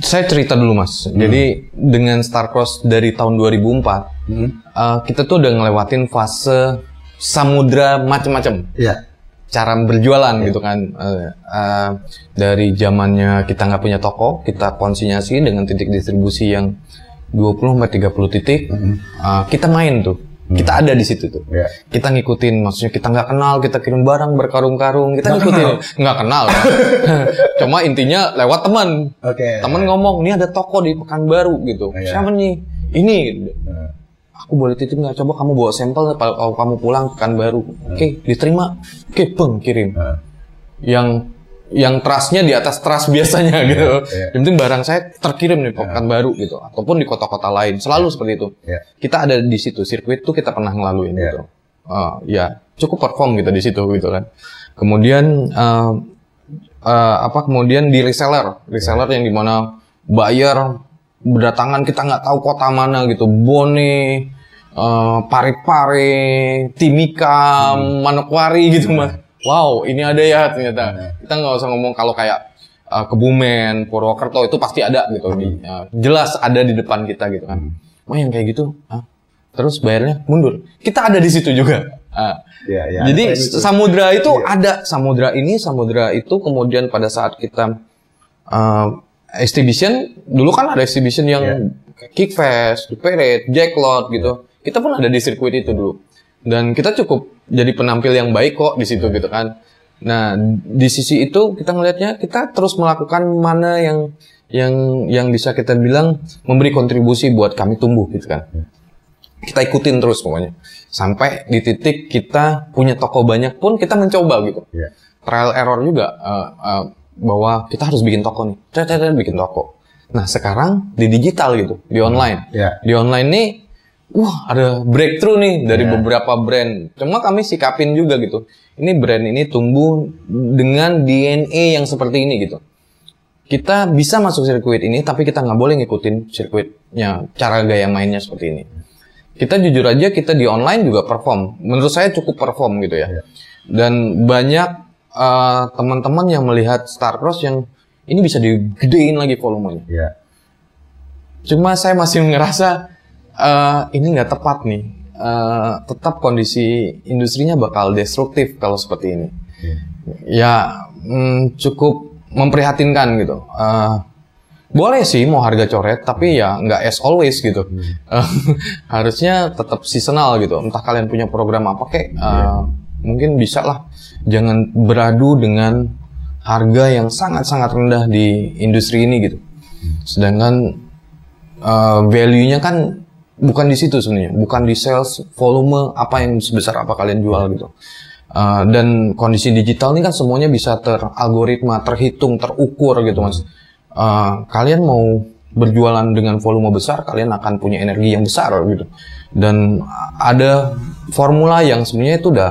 saya cerita dulu mas jadi dengan Starcross dari tahun 2004 Hmm. eh, kita tuh udah ngelewatin fase samudra macem-macem Iya. Cara berjualan gitu kan. Eh, eh, dari zamannya kita nggak punya toko kita konsinyasi dengan titik distribusi yang 20 sampai 30 titik Eh, kita main tuh. Kita ada di situ tuh. Iya. kita ngikutin maksudnya kita nggak kenal kita kirim barang berkarung-karung kita ngikutin. nggak kenal kan? *laughs* Cuma intinya lewat teman. Oke. teman ngomong ini ada toko di Pekanbaru gitu. Iya. siapa nih? Ini. Nah. Aku boleh titip nggak coba kamu bawa sampel kalau kamu pulang Pekanbaru oke diterima oke bang kirim Nah. yang yang trustnya di atas trust biasanya gitu. iya. Yang penting barang saya terkirim nih ke Pekanbaru gitu, ataupun di kota-kota lain selalu seperti itu. Iya. Kita ada di situ, sirkuit itu kita pernah ngelaluin Iya. gitu. Eh, ya cukup perform kita di situ gitu kan. Kemudian eh, eh, apa kemudian di reseller, reseller yang di mana bayar berdatangan kita nggak tahu kota mana gitu. Bone eh, Parepare Timika Manokwari gitu mas. Wow ini ada ya ternyata. Kita nggak usah ngomong kalau kayak eh, Kebumen Purwokerto itu pasti ada gitu di eh, jelas ada di depan kita gitu kan. Oh yang kayak gitu ah, terus bayarnya mundur. Kita ada di situ juga. Ah. Iya, iya. Jadi itu. samudra itu ada. Samudra ini, samudra itu kemudian pada saat kita uh, exhibition dulu kan ada exhibition yang Iya. Kickfest, The Parade, Jacklot gitu. Kita pun ada di sirkuit itu dulu. Dan kita cukup jadi penampil yang baik kok di situ gitu kan. Nah, di sisi itu kita ngelihatnya kita terus melakukan mana yang yang yang bisa kita bilang memberi kontribusi buat kami tumbuh gitu kan kita ikutin terus pokoknya sampai di titik kita punya toko banyak pun kita mencoba gitu Iya. trial error juga eh, eh, bahwa kita harus bikin toko nih. Tet, bikin toko. Nah sekarang di digital gitu di online. Iya. di online nih wah ada breakthrough nih dari Iya. beberapa brand. Cuma kami sikapin juga gitu ini brand ini tumbuh dengan DNA yang seperti ini gitu. Kita bisa masuk sirkuit ini tapi kita nggak boleh ngikutin sirkuitnya cara gaya mainnya seperti ini. Kita jujur aja kita di online juga perform. Menurut saya cukup perform gitu ya. Dan banyak eh, teman-teman yang melihat Starcross yang ini bisa digedein lagi volumenya Iya. cuma saya masih ngerasa eh, ini nggak tepat nih Eh, tetap kondisi industrinya bakal destruktif kalau seperti ini ya mm, cukup memprihatinkan gitu. Eh, boleh sih mau harga coret, tapi ya nggak as always gitu. Eh, *laughs* harusnya tetap seasonal gitu. Entah kalian punya program apa kek, eh, mungkin bisa lah. Jangan beradu dengan harga yang sangat-sangat rendah di industri ini gitu. Sedangkan eh, value-nya kan bukan di situ sebenarnya, bukan di sales volume apa yang sebesar apa kalian jual gitu. Uh, dan kondisi digital ini kan semuanya bisa teralgoritma, terhitung, terukur gitu mas. Uh, kalian mau berjualan dengan volume besar, kalian akan punya energi yang besar gitu. Dan ada formula yang sebenarnya itu udah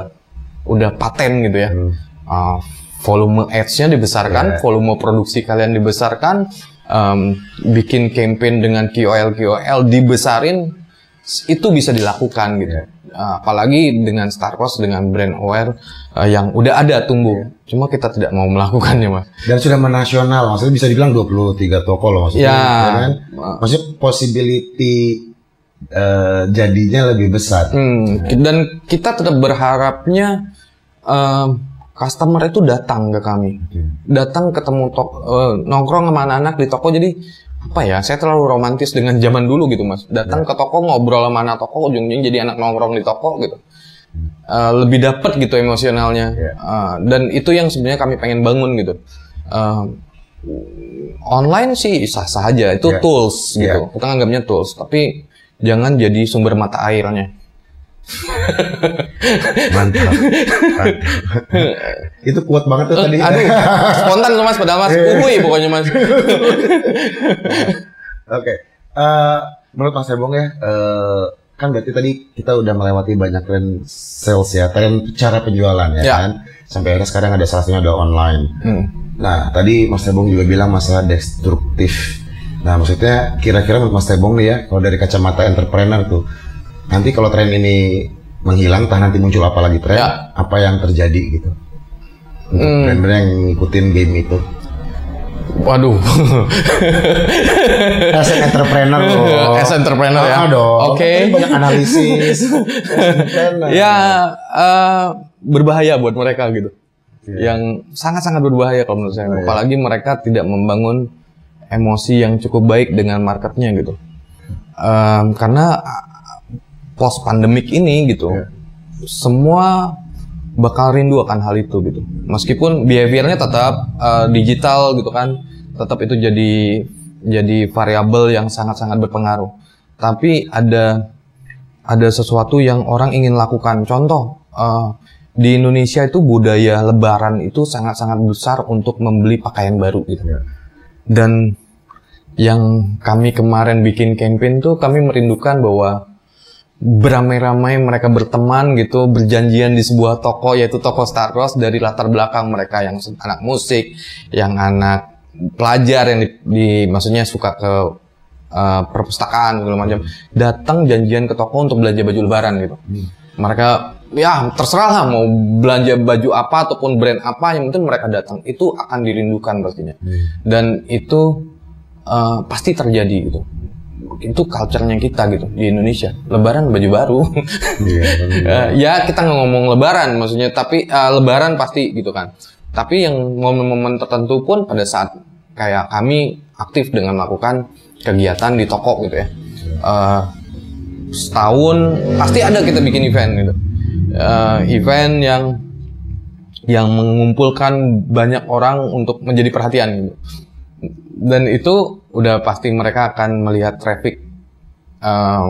udah paten gitu ya. Uh, volume ads-nya dibesarkan, volume produksi kalian dibesarkan, um, bikin campaign dengan KOL KOL dibesarin, itu bisa dilakukan gitu. Uh, apalagi dengan Starcross dengan brand aware uh, yang udah ada tumbuh. Cuma kita tidak mau melakukannya mas. Dan sudah menasional, maksudnya bisa dibilang 23 toko loh maksudnya. Ya. kan? Maksudnya possibility eh, jadinya lebih besar. Hmm, dan kita tetap berharapnya um, customer itu datang ke kami, datang ketemu tok, eh, nongkrong sama anak-anak di toko. Jadi apa ya? Saya terlalu romantis dengan zaman dulu gitu mas. Datang ke toko ngobrol sama anak toko, ujung-ujungnya jadi anak nongkrong di toko gitu. Eh, lebih dapet gitu emosionalnya. Eh, dan itu yang sebenarnya kami pengen bangun gitu. Eh, online sih sah-sah aja, itu Ya. tools gitu. Ya. Kita anggapnya tools, tapi jangan jadi sumber mata airnya. Mantap. Mantap. Itu kuat banget tuh tadi. Eh, Aduh, spontan tuh mas, padahal mas, uhuy pokoknya mas. Oke. Eh, menurut Mas Ebong ya, eh, kan berarti tadi kita udah melewati banyak tren sales ya, tren cara penjualan ya, Ya. kan. Sampai akhirnya sekarang ada salah satunya ada online. Hmm. Nah, tadi Mas Tebong juga bilang masalah destruktif. Nah, maksudnya kira-kira menurut Mas Tebong nih ya, kalau dari kacamata entrepreneur tuh, nanti kalau tren ini menghilang, entah nanti muncul apa lagi tren, Ya. apa yang terjadi gitu? Untuk Hmm. yang ngikutin game itu. Waduh. *laughs* As an entrepreneur *laughs* loh. As entrepreneur ya. Dong. Oke. Kan banyak analisis. *laughs* Ya eh, berbahaya buat mereka gitu. Yang sangat-sangat berbahaya kalau menurut saya. Apalagi mereka tidak membangun emosi yang cukup baik dengan marketnya gitu. Em, karena post pandemik ini gitu, semua bakal rindu akan hal itu gitu. Meskipun behaviornya tetap eh, digital gitu kan, tetap itu jadi jadi variabel yang sangat-sangat berpengaruh. Tapi ada ada sesuatu yang orang ingin lakukan. Contoh eh, di Indonesia itu budaya Lebaran itu sangat-sangat besar untuk membeli pakaian baru gitu. Dan yang kami kemarin bikin campaign tuh kami merindukan bahwa beramai-ramai mereka berteman gitu, berjanjian di sebuah toko yaitu toko Starcross dari latar belakang mereka yang anak musik, yang anak pelajar yang di, di- maksudnya suka ke eh, perpustakaan segala macam datang janjian ke toko untuk belanja baju lebaran gitu. Mereka ya terserah lah mau belanja baju apa ataupun brand apa yang penting mereka datang itu akan dirindukan pastinya. Dan itu eh, pasti terjadi gitu. Itu culture-nya kita gitu di Indonesia. Lebaran baju baru. *laughs* Eh, ya kita nggak ngomong lebaran maksudnya tapi eh, lebaran pasti gitu kan tapi yang momen-momen tertentu pun pada saat kayak kami aktif dengan melakukan kegiatan di toko gitu ya Eh, setahun pasti ada kita bikin event gitu Eh, event yang yang mengumpulkan banyak orang untuk menjadi perhatian gitu dan itu udah pasti mereka akan melihat traffic eh,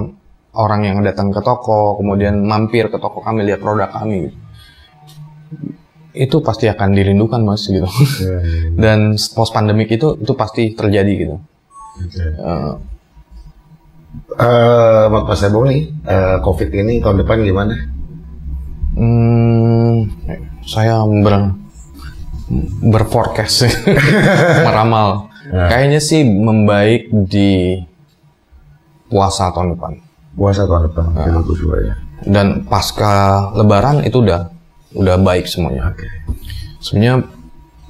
orang yang datang ke toko, kemudian mampir ke toko kami lihat produk kami. Itu pasti akan dirindukan mas gitu. *laughs* Dan post pandemik itu itu pasti terjadi gitu. Eh, Eh, Mas Ebong nih, eh, COVID ini tahun depan gimana? Hmm, saya ber berforecast *laughs* meramal. Kayaknya sih membaik di puasa tahun depan. Puasa tahun depan, Ah. 2022 ya. Dan pasca Lebaran itu udah udah baik semuanya. Oke. sebenarnya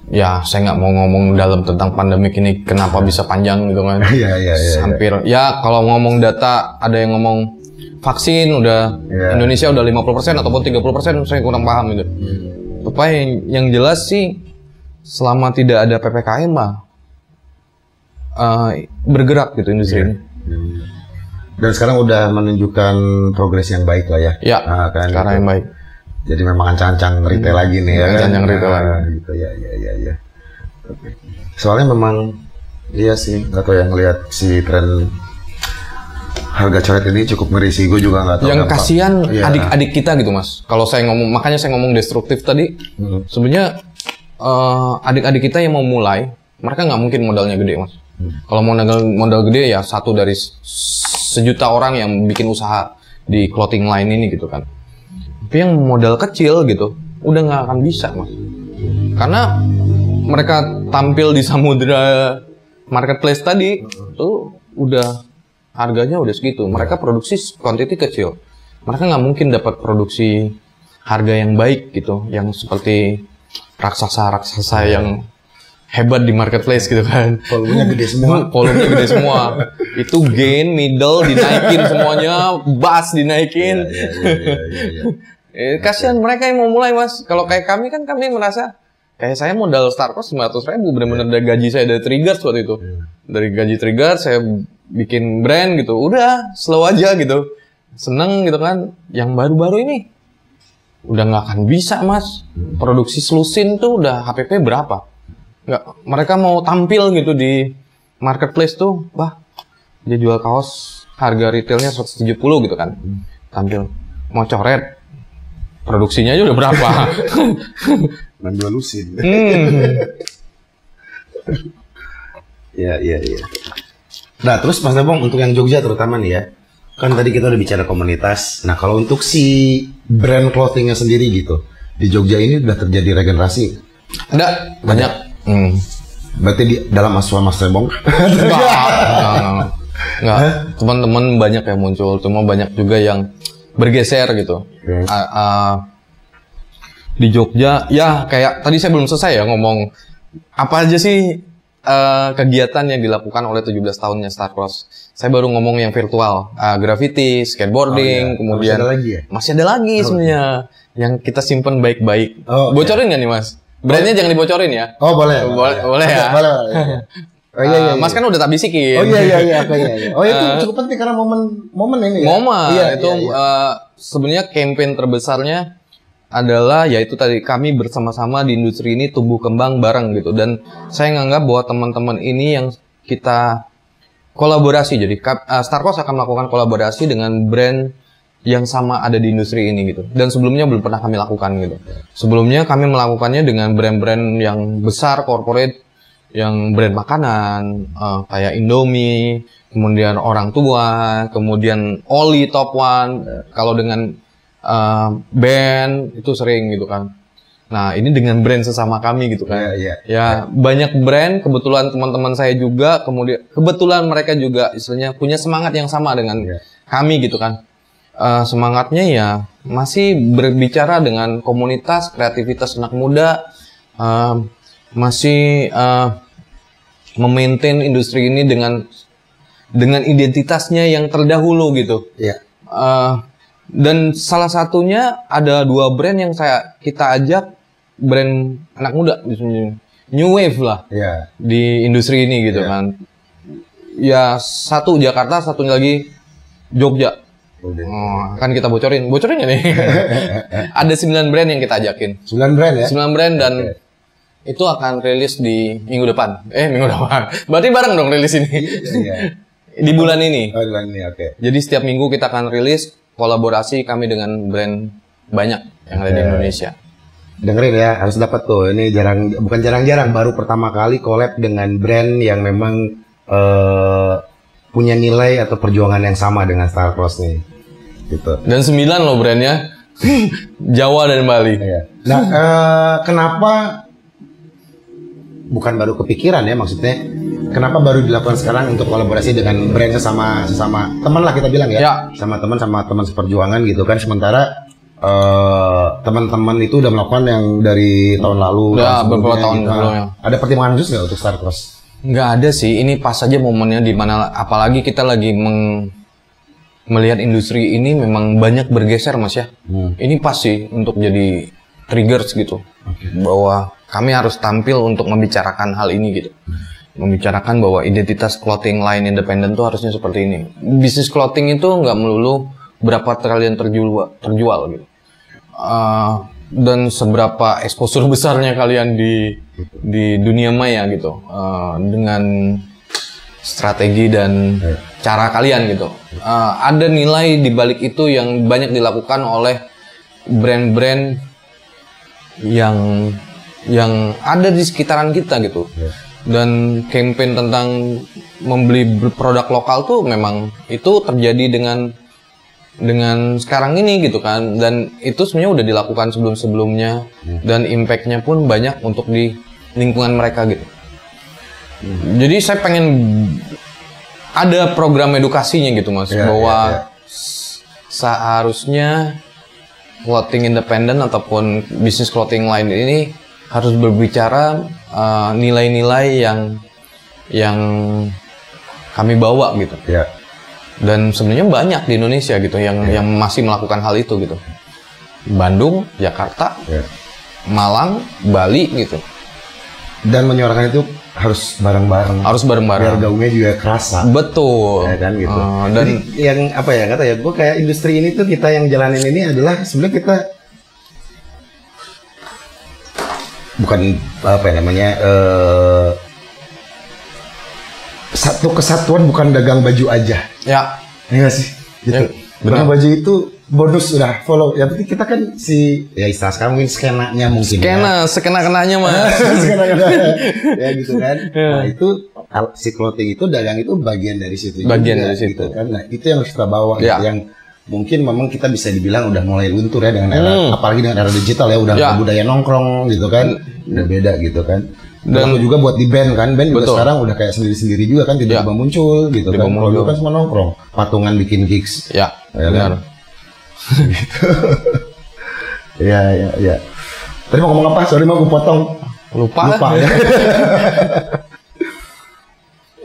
ya saya nggak mau ngomong dalam tentang pandemik ini kenapa bisa panjang gitu kan *laughs* Iya, iya, iya. hampir ya kalau ngomong data ada yang ngomong vaksin udah Iya. Indonesia udah 50% ataupun 30% saya kurang paham gitu Hmm. Tapi yang, yang jelas sih selama tidak ada PPKM mah eh, bergerak gitu industri Iya. ini Dan sekarang udah menunjukkan progres yang baik lah ya. ya Ah, kan, sekarang gitu. yang baik Jadi memang ancang-ancang retail lagi nih ya. kan? Ancang-ancang retail Ah, lagi. Gitu ya, ya, ya, ya. Soalnya memang iya sih, nggak tahu yang lihat si tren harga coret ini cukup ngeri sih. Gue juga nggak tahu. yang dampak. kasihan Iya. adik-adik kita gitu mas kalau saya ngomong makanya saya ngomong destruktif tadi Hmm. sebenarnya eh, adik-adik kita yang mau mulai mereka nggak mungkin modalnya gede mas Hmm. kalau modal modal gede ya satu dari se- sejuta orang yang bikin usaha di clothing line ini gitu kan tapi yang modal kecil gitu udah nggak akan bisa mas karena mereka tampil di samudra marketplace tadi tuh udah harganya udah segitu mereka produksi quantity kecil mereka nggak mungkin dapat produksi harga yang baik gitu yang seperti raksasa-raksasa yang hebat di marketplace gitu kan Volumenya gede semua. *laughs* volumenya gede semua itu gain middle dinaikin semuanya bass dinaikin Iya, iya, iya, iya, iya. *laughs* Eh, kasihan mereka yang mau mulai mas. Kalau kayak kami kan kami merasa kayak saya modal start cost 500 ribu benar-benar dari gaji saya dari Triggers waktu itu. Dari gaji Triggers saya bikin brand gitu. Udah slow aja gitu. Seneng gitu kan. Yang baru-baru ini udah nggak akan bisa mas. Produksi selusin tuh udah HPP berapa? Nggak, mereka mau tampil gitu di marketplace tuh, bah dia jual kaos harga retailnya 170 gitu kan. Tampil mau coret produksinya aja udah berapa? *laughs* Dan dua lusin. hmm. Iya, *laughs* iya, iya. Nah, terus Mas Debong untuk yang Jogja terutama nih ya. Kan tadi kita udah bicara komunitas. Nah, kalau untuk si brand clothingnya sendiri gitu. Di Jogja ini udah terjadi regenerasi. Ada banyak. Hmm. Berarti di dalam asuhan Mas. *laughs* Enggak, enggak. Enggak. Teman-teman banyak yang muncul, cuma banyak juga yang bergeser gitu. Oke. Ah, ah, di Jogja, ya kayak tadi saya belum selesai ya ngomong apa aja sih eh, kegiatan yang dilakukan oleh 17 tahunnya Star Cross. Saya baru ngomong yang virtual, Ah, graffiti, skateboarding, kemudian Masih ada lagi ya? Masih ada lagi sebenarnya yang kita simpen baik-baik. Oh. Bocorin nggak nih mas? Brandnya jangan dibocorin ya. Oh, boleh. Boleh, boleh ya. *laughs* Boleh. boleh. *laughs* Oh iya, iya, Eh, mas iya. kan udah tak bisikin. Oh iya iya iya, oke, iya, iya. *laughs* Oh itu cukup penting karena momen momen ini ya. Momen Iya, itu iya, iya. eh, sebenarnya campaign terbesarnya adalah yaitu tadi kami bersama-sama di industri ini tumbuh kembang bareng gitu. Dan saya nganggap bahwa teman-teman ini yang kita kolaborasi jadi eh, Starcos akan melakukan kolaborasi dengan brand yang sama ada di industri ini gitu. Dan sebelumnya belum pernah kami lakukan gitu. Sebelumnya kami melakukannya dengan brand-brand yang besar corporate yang brand makanan eh, kayak Indomie, kemudian orang tua, kemudian Oli top one. Kalau dengan eh, band itu sering gitu kan. Nah, ini dengan brand sesama kami gitu kan. Iya, iya. Ya, banyak brand, kebetulan teman-teman saya juga, kemudian kebetulan mereka juga istilahnya punya semangat yang sama dengan Iya. kami gitu kan. Eh, semangatnya ya masih berbicara dengan komunitas, kreativitas anak muda, eh, masih eh, memaintain industri ini dengan dengan identitasnya yang terdahulu gitu. Iya. Eh, dan salah satunya ada dua brand yang saya kita ajak brand anak muda di sini. New wave lah Iya. di industri ini gitu Iya. kan. Ya satu Jakarta, satunya lagi Jogja. Udah. Oh, kan kita bocorin, bocorin nggak nih? *laughs* ada 9 brand yang kita ajakin. 9 brand ya? 9 brand dan itu akan rilis di minggu depan. Eh minggu depan. Berarti bareng dong rilis ini. Iya. di bulan ini. Oh, bulan ini oke. Jadi setiap minggu kita akan rilis kolaborasi kami dengan brand banyak yang ada di Oke. Indonesia. Dengerin ya, harus dapat tuh. Ini jarang bukan jarang-jarang baru pertama kali collab dengan brand yang memang eh, punya nilai atau perjuangan yang sama dengan Star Cross nih. Gitu. Dan 9 loh brandnya. *laughs* Jawa dan Bali. Iya. Nah, eh, kenapa bukan baru kepikiran ya maksudnya? Kenapa baru dilakukan sekarang untuk kolaborasi dengan brand sesama sesama teman lah kita bilang ya, Ya. sama teman sama teman seperjuangan gitu kan? Sementara eh, teman-teman itu udah melakukan yang dari tahun lalu, Udah tahun beberapa tahun gitu. sebelumnya. Ada pertimbangan khusus nggak untuk Star Cross? Nggak ada sih. Ini pas saja momennya di mana apalagi kita lagi meng- melihat industri ini memang banyak bergeser mas ya. Ini pas sih untuk jadi triggers gitu bahwa kami harus tampil untuk membicarakan hal ini gitu. Membicarakan bahwa identitas clothing line independen tuh harusnya seperti ini. Bisnis clothing itu nggak melulu berapa kalian terjual terjual gitu. Eh, dan seberapa exposure *laughs* besarnya kalian di di dunia maya gitu Eh, dengan strategi dan cara kalian gitu. Eh, ada nilai di balik itu yang banyak dilakukan oleh brand-brand yang yang ada di sekitaran kita gitu. Dan campaign tentang membeli produk lokal tuh memang itu terjadi dengan dengan sekarang ini gitu kan dan itu sebenarnya udah dilakukan sebelum-sebelumnya dan impactnya pun banyak untuk di lingkungan mereka gitu. Jadi saya pengen ada program edukasinya gitu mas Iya, bahwa iya. s- seharusnya clothing independent ataupun bisnis clothing line ini harus berbicara uh, nilai-nilai yang yang kami bawa gitu Ya. dan sebenarnya banyak di Indonesia gitu yang Iya. yang masih melakukan hal itu gitu Bandung Jakarta ya. Malang Bali gitu Dan menyuarakan itu harus bareng-bareng. harus biar bareng-bareng gaungnya juga kerasa. betul ya kan gitu. Eh, dan Jadi yang apa ya kata ya, gue kayak industri ini tuh kita yang jalanin ini adalah sebenarnya kita bukan apa ya namanya eh satu kesatuan bukan dagang baju aja, ya ya nggak sih? Gitu. Ya, benar. Dagang baju itu bonus udah follow. Yang penting kita kan si ya istilah sekarang mungkin skenanya mungkin. ya. kena sekena kenanya mas *laughs* *laughs* ya gitu kan. *laughs* Nah itu si clothing itu dagang itu bagian dari situ. Bagian juga, dari situ. gitu kan. Nah itu yang harus kita bawa. Ya. gitu, Yang mungkin memang kita bisa dibilang udah mulai luntur ya dengan era, Hmm. apalagi dengan era digital ya udah Ya. budaya nongkrong gitu kan. Udah beda gitu kan. Dan- Dan juga buat di band kan, band juga Betul. sekarang udah kayak sendiri-sendiri juga kan tiba-tiba Ya. muncul gitu Tiba-tiba kan. Kalau dulu kan semua nongkrong, patungan bikin gigs. ya Ya, benar *laughs* Iya, iya, iya. Tadi mau ngomong apa? Sorry mau gue potong. lupa, Lupa ya. *laughs*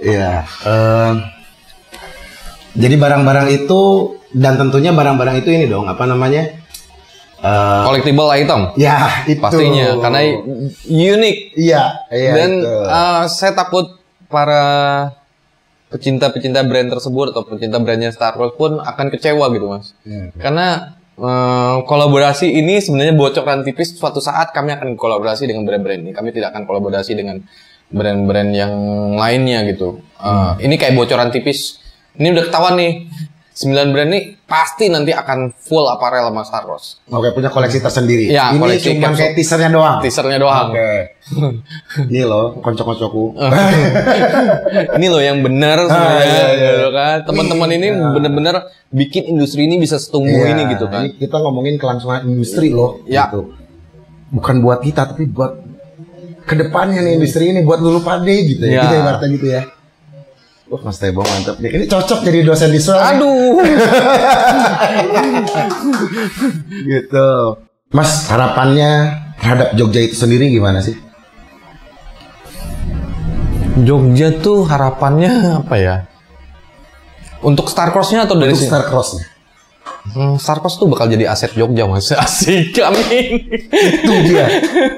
Iya. em, jadi barang-barang itu dan tentunya barang-barang itu ini dong apa namanya? Eh, collectible item ya itu. pastinya karena unik Iya, iya. dan itu. uh, saya takut para pecinta-pecinta brand tersebut atau pecinta brandnya Star Wars pun akan kecewa gitu mas Iya. karena uh, kolaborasi ini sebenarnya bocoran tipis suatu saat kami akan kolaborasi dengan brand-brand ini kami tidak akan kolaborasi dengan brand-brand yang lainnya gitu Uh, Hmm. ini kayak bocoran tipis ini udah ketahuan nih 9 brand ini pasti nanti akan full apparel sama Star Wars Oke, punya koleksi tersendiri. Iya, ini koleksi cuma kayak teasernya doang. teasernya doang Oke. *laughs* ini loh, kocok-kocokku. *laughs* ini loh yang benar Ah, sebenarnya iya, iya. gitu kan teman-teman ini Iya. benar-benar bikin industri ini bisa setumbuh Iya, ini gitu kan Ini kita ngomongin kelangsungan industri loh. Ya. Gitu. bukan buat kita tapi buat ke depannya nih industri ini buat lulu pade gitu ya, Ya. gitu ibaratnya gitu ya. Wah Mas Tebo mantap nih. Ini cocok jadi dosen di Swell. Aduh. *laughs* gitu. Mas harapannya terhadap Jogja itu sendiri gimana sih? Jogja tuh harapannya apa ya? Untuk Star Cross-nya atau dari Untuk sini? Star Cross-nya. Hmm, Star Cross tuh bakal jadi aset Jogja mas. *laughs* Asik amin. Itu dia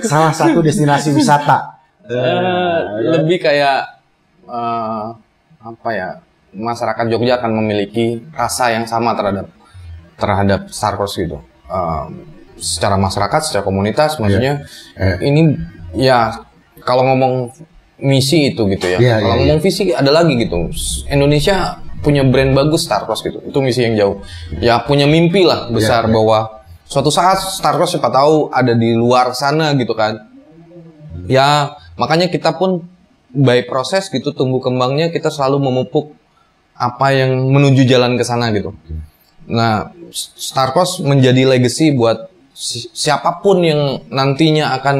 salah satu destinasi wisata. Eh, lebih kayak eh, apa ya? Masyarakat Jogja akan memiliki rasa yang sama terhadap terhadap Star gitu. Eh, secara masyarakat, secara komunitas, maksudnya Eh. ini ya kalau ngomong misi itu gitu ya. Iya, kalau iya, ngomong visi ada lagi gitu. Indonesia punya brand bagus Star gitu. Itu misi yang jauh. Ya punya mimpi lah besar Iya, iya. bahwa suatu saat Star Cross siapa tahu ada di luar sana gitu kan. Ya makanya kita pun by proses gitu tumbuh kembangnya kita selalu memupuk apa yang menuju jalan ke sana gitu. Nah, Star Cross menjadi legacy buat si- siapa pun yang nantinya akan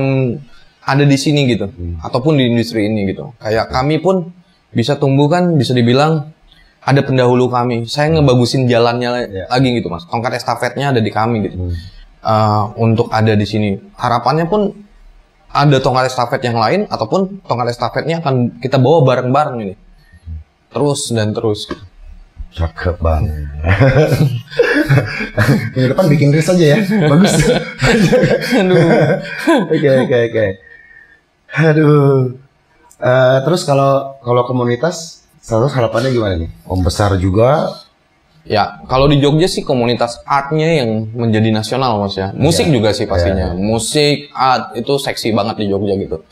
ada di sini gitu, ataupun di industri ini gitu. Kayak kami pun bisa tumbuh kan, bisa dibilang ada pendahulu kami. Saya ngebagusin jalannya la- Iya. lagi gitu mas. Tongkat estafetnya ada di kami gitu. Eh, untuk ada di sini. Harapannya pun ada tongkat estafet yang lain ataupun tongkat estafetnya akan kita bawa bareng-bareng ini. Terus dan terus. Cakep banget. *laughs* Minggu depan bikin ris aja ya. Bagus. *laughs* Aduh. Oke oke oke. Aduh. Eh, terus kalau kalau komunitas selalu harapannya gimana nih? Membesar juga. Ya, kalau di Jogja sih komunitas artnya yang menjadi nasional mas ya. Musik juga sih pastinya. Musik, art itu seksi banget di Jogja gitu.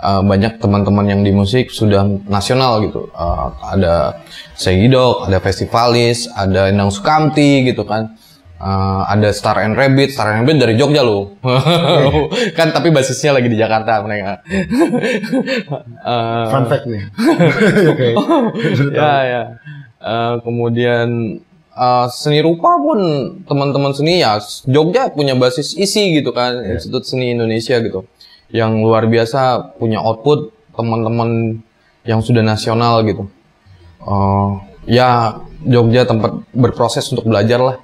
Eh, banyak teman-teman yang di musik sudah nasional gitu. Eh, ada Segidok, ada Festivalis, ada Endang Sukamti gitu kan. Eh, ada Star and Rabbit, Star and Rabbit dari Jogja loh. *laughs* kan tapi basisnya lagi di Jakarta mereka. Eh, Fun fact nih. *laughs* Oke. *laughs* ya ya Eh, kemudian eh, seni rupa pun teman-teman seni ya Jogja punya basis isi gitu kan Institut Seni Indonesia gitu. Yang luar biasa punya output teman-teman yang sudah nasional gitu. Eh, ya Jogja tempat berproses untuk belajar lah.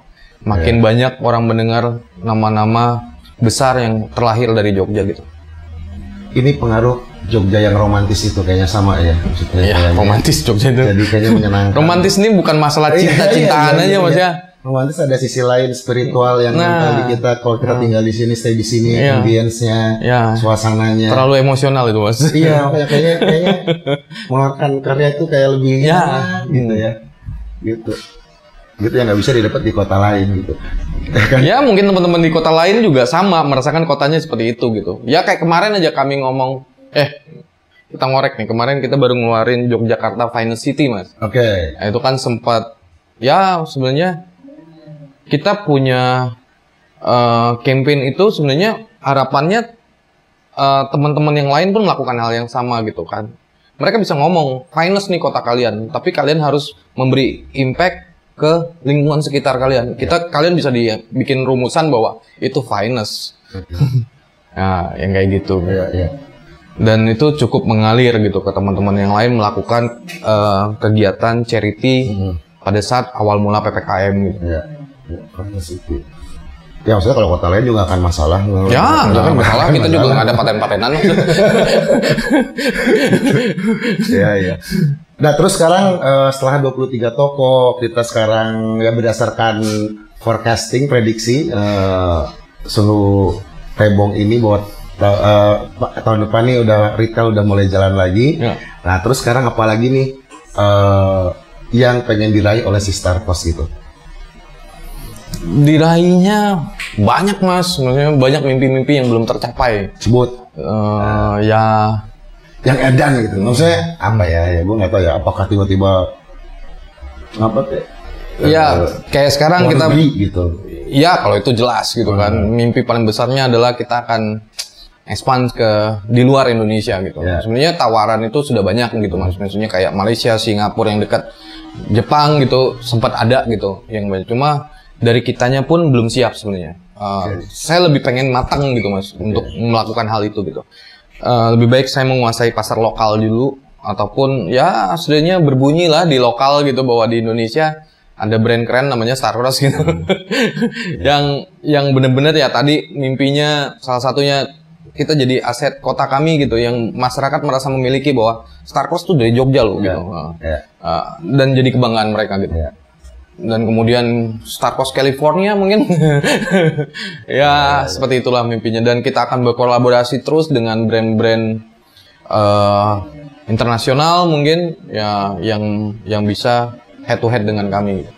Makin banyak orang mendengar nama-nama besar yang terlahir dari Jogja gitu. Ini pengaruh Jogja yang romantis itu kayaknya sama ya. Maksudnya ya kayaknya. romantis Jogja itu Jadi kayaknya menyenangkan. romantis ini bukan masalah Iya, cinta-cintaan iya, iya, aja mas iya. ya Romantis ada sisi lain spiritual yang Nah. mental di kita kalau kita tinggal di sini stay di sini Iya. ambience-nya, Ya. suasananya. terlalu emosional itu mas Iya, *laughs* makanya kayaknya kayaknya mengeluarkan karya itu kayak lebih Ya. gitu ya. Gitu. Gitu yang nggak bisa didapat di kota lain gitu. kan? *laughs* ya mungkin teman-teman di kota lain juga sama merasakan kotanya seperti itu gitu ya kayak kemarin aja kami ngomong eh kita ngorek nih. Kemarin kita baru ngeluarin Yogyakarta Finest City mas. Oke. Nah, itu kan sempat ya sebenarnya kita punya eh, campaign itu sebenarnya harapannya eh, teman-teman yang lain pun melakukan hal yang sama gitu kan. Mereka bisa ngomong finest nih kota kalian tapi kalian harus memberi impact ke lingkungan sekitar kalian. Kita kalian bisa dibikin rumusan bahwa itu finest. *laughs* Nah yang kayak gitu. Iya, iya. Dan itu cukup mengalir gitu ke teman-teman yang lain melakukan eh, kegiatan charity pada saat awal mula ppkm gitu. Keren sih. Ya maksudnya kalau kota lain juga akan masalah. Ya, nggak kan masalah kita juga nggak ada paten-patenan. *laughs* Iya, iya. Nah, terus sekarang eh, setelah 23 toko, kita sekarang ya berdasarkan forecasting prediksi eh, suhu Rebong ini buat ta- pa- tahun depan nih udah retail udah mulai jalan lagi. Ya. Nah, terus sekarang apalagi nih eh, yang pengen diraih oleh si Star Post gitu. Diraihnya banyak mas, maksudnya banyak mimpi-mimpi yang belum tercapai. Sebut Eh, ya, yang edan gitu. Maksudnya apa ya? Ya gue nggak tahu ya. Apakah tiba-tiba apa teh? ya kayak sekarang kita, gitu. ya kalau itu jelas gitu kan. Mimpi paling besarnya adalah kita akan expand ke di luar Indonesia gitu. Ya. Sebenarnya tawaran itu sudah banyak gitu mas. Maksudnya kayak Malaysia, Singapura yang dekat, Jepang gitu sempat ada gitu yang banyak. Cuma dari kitanya pun belum siap sebenarnya. Uh, Saya lebih pengen matang gitu mas untuk melakukan hal itu gitu. Uh, lebih baik saya menguasai pasar lokal dulu ataupun ya aslinya berbunyi lah di lokal gitu bahwa di Indonesia ada brand keren namanya Star Wars gitu. *laughs* yang yang bener-bener ya tadi mimpinya salah satunya kita jadi aset kota kami gitu yang masyarakat merasa memiliki bahwa Star Wars tuh dari Jogja loh gitu. Uh, Ya. uh, dan jadi kebanggaan mereka gitu. Ya. Dan kemudian Star Wars California mungkin *laughs* ya seperti itulah mimpinya dan kita akan berkolaborasi terus dengan brand-brand eh, internasional mungkin ya yang yang bisa head to head dengan kami.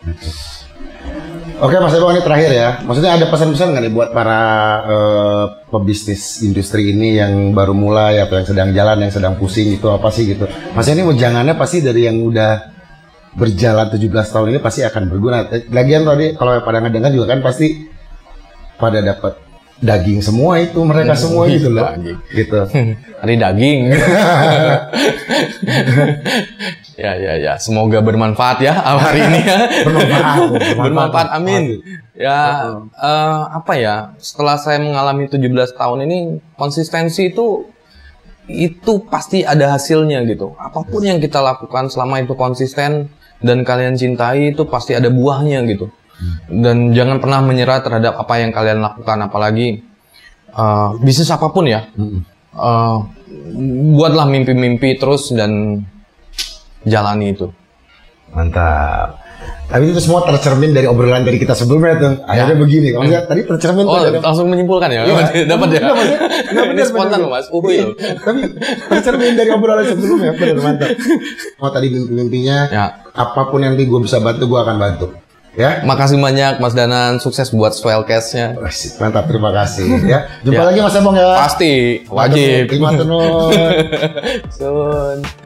Oke Mas Ebo ini terakhir ya. Maksudnya ada pesan-pesan nggak nih buat para eh, pebisnis industri ini yang baru mulai atau yang sedang jalan, yang sedang pusing itu apa sih gitu. Mas ini jangannya pasti dari yang udah berjalan 17 tahun ini pasti akan berguna. Lagian tadi kalau pada ngedengar juga kan pasti pada dapat daging semua itu mereka semua gitu loh. daging. Gitu. *laughs* Hari daging. *laughs* ya ya ya, semoga bermanfaat ya *laughs* hari ini ya. Bermanfaat, *laughs* bermanfaat. bermanfaat, amin. Ya eh, apa ya? Setelah saya mengalami 17 tahun ini konsistensi itu itu pasti ada hasilnya gitu. Apa pun yang kita lakukan selama itu konsisten dan kalian cintai itu pasti ada buahnya gitu. Dan jangan pernah menyerah terhadap apa yang kalian lakukan apalagi eh, bisnis apa pun ya. Eh, buatlah mimpi-mimpi terus dan jalani itu. Mantap. Tapi itu semua tercermin dari obrolan dari kita sebelumnya tuh. Akhirnya begini. Kalau lihat tadi tercermin Oh, tuh langsung menyimpulkan ya? Iya. Dapat ya? Enggak, Ini benar, spontan loh mas, uhuy Iya, loh. Tapi tercermin dari obrolan sebelumnya, benar mantap. Oh tadi mimpi-mimpinya, Ya. apa pun yang nanti gue bisa bantu, gue akan bantu. Ya, Makasih banyak Mas Danan, sukses buat Swellcast-nya. Mantap. Terima kasih. Ya, jumpa Ya. lagi Mas Ebong ya. Pasti, wajib. Terima kasih. *laughs* Sun.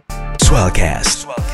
Swellcast.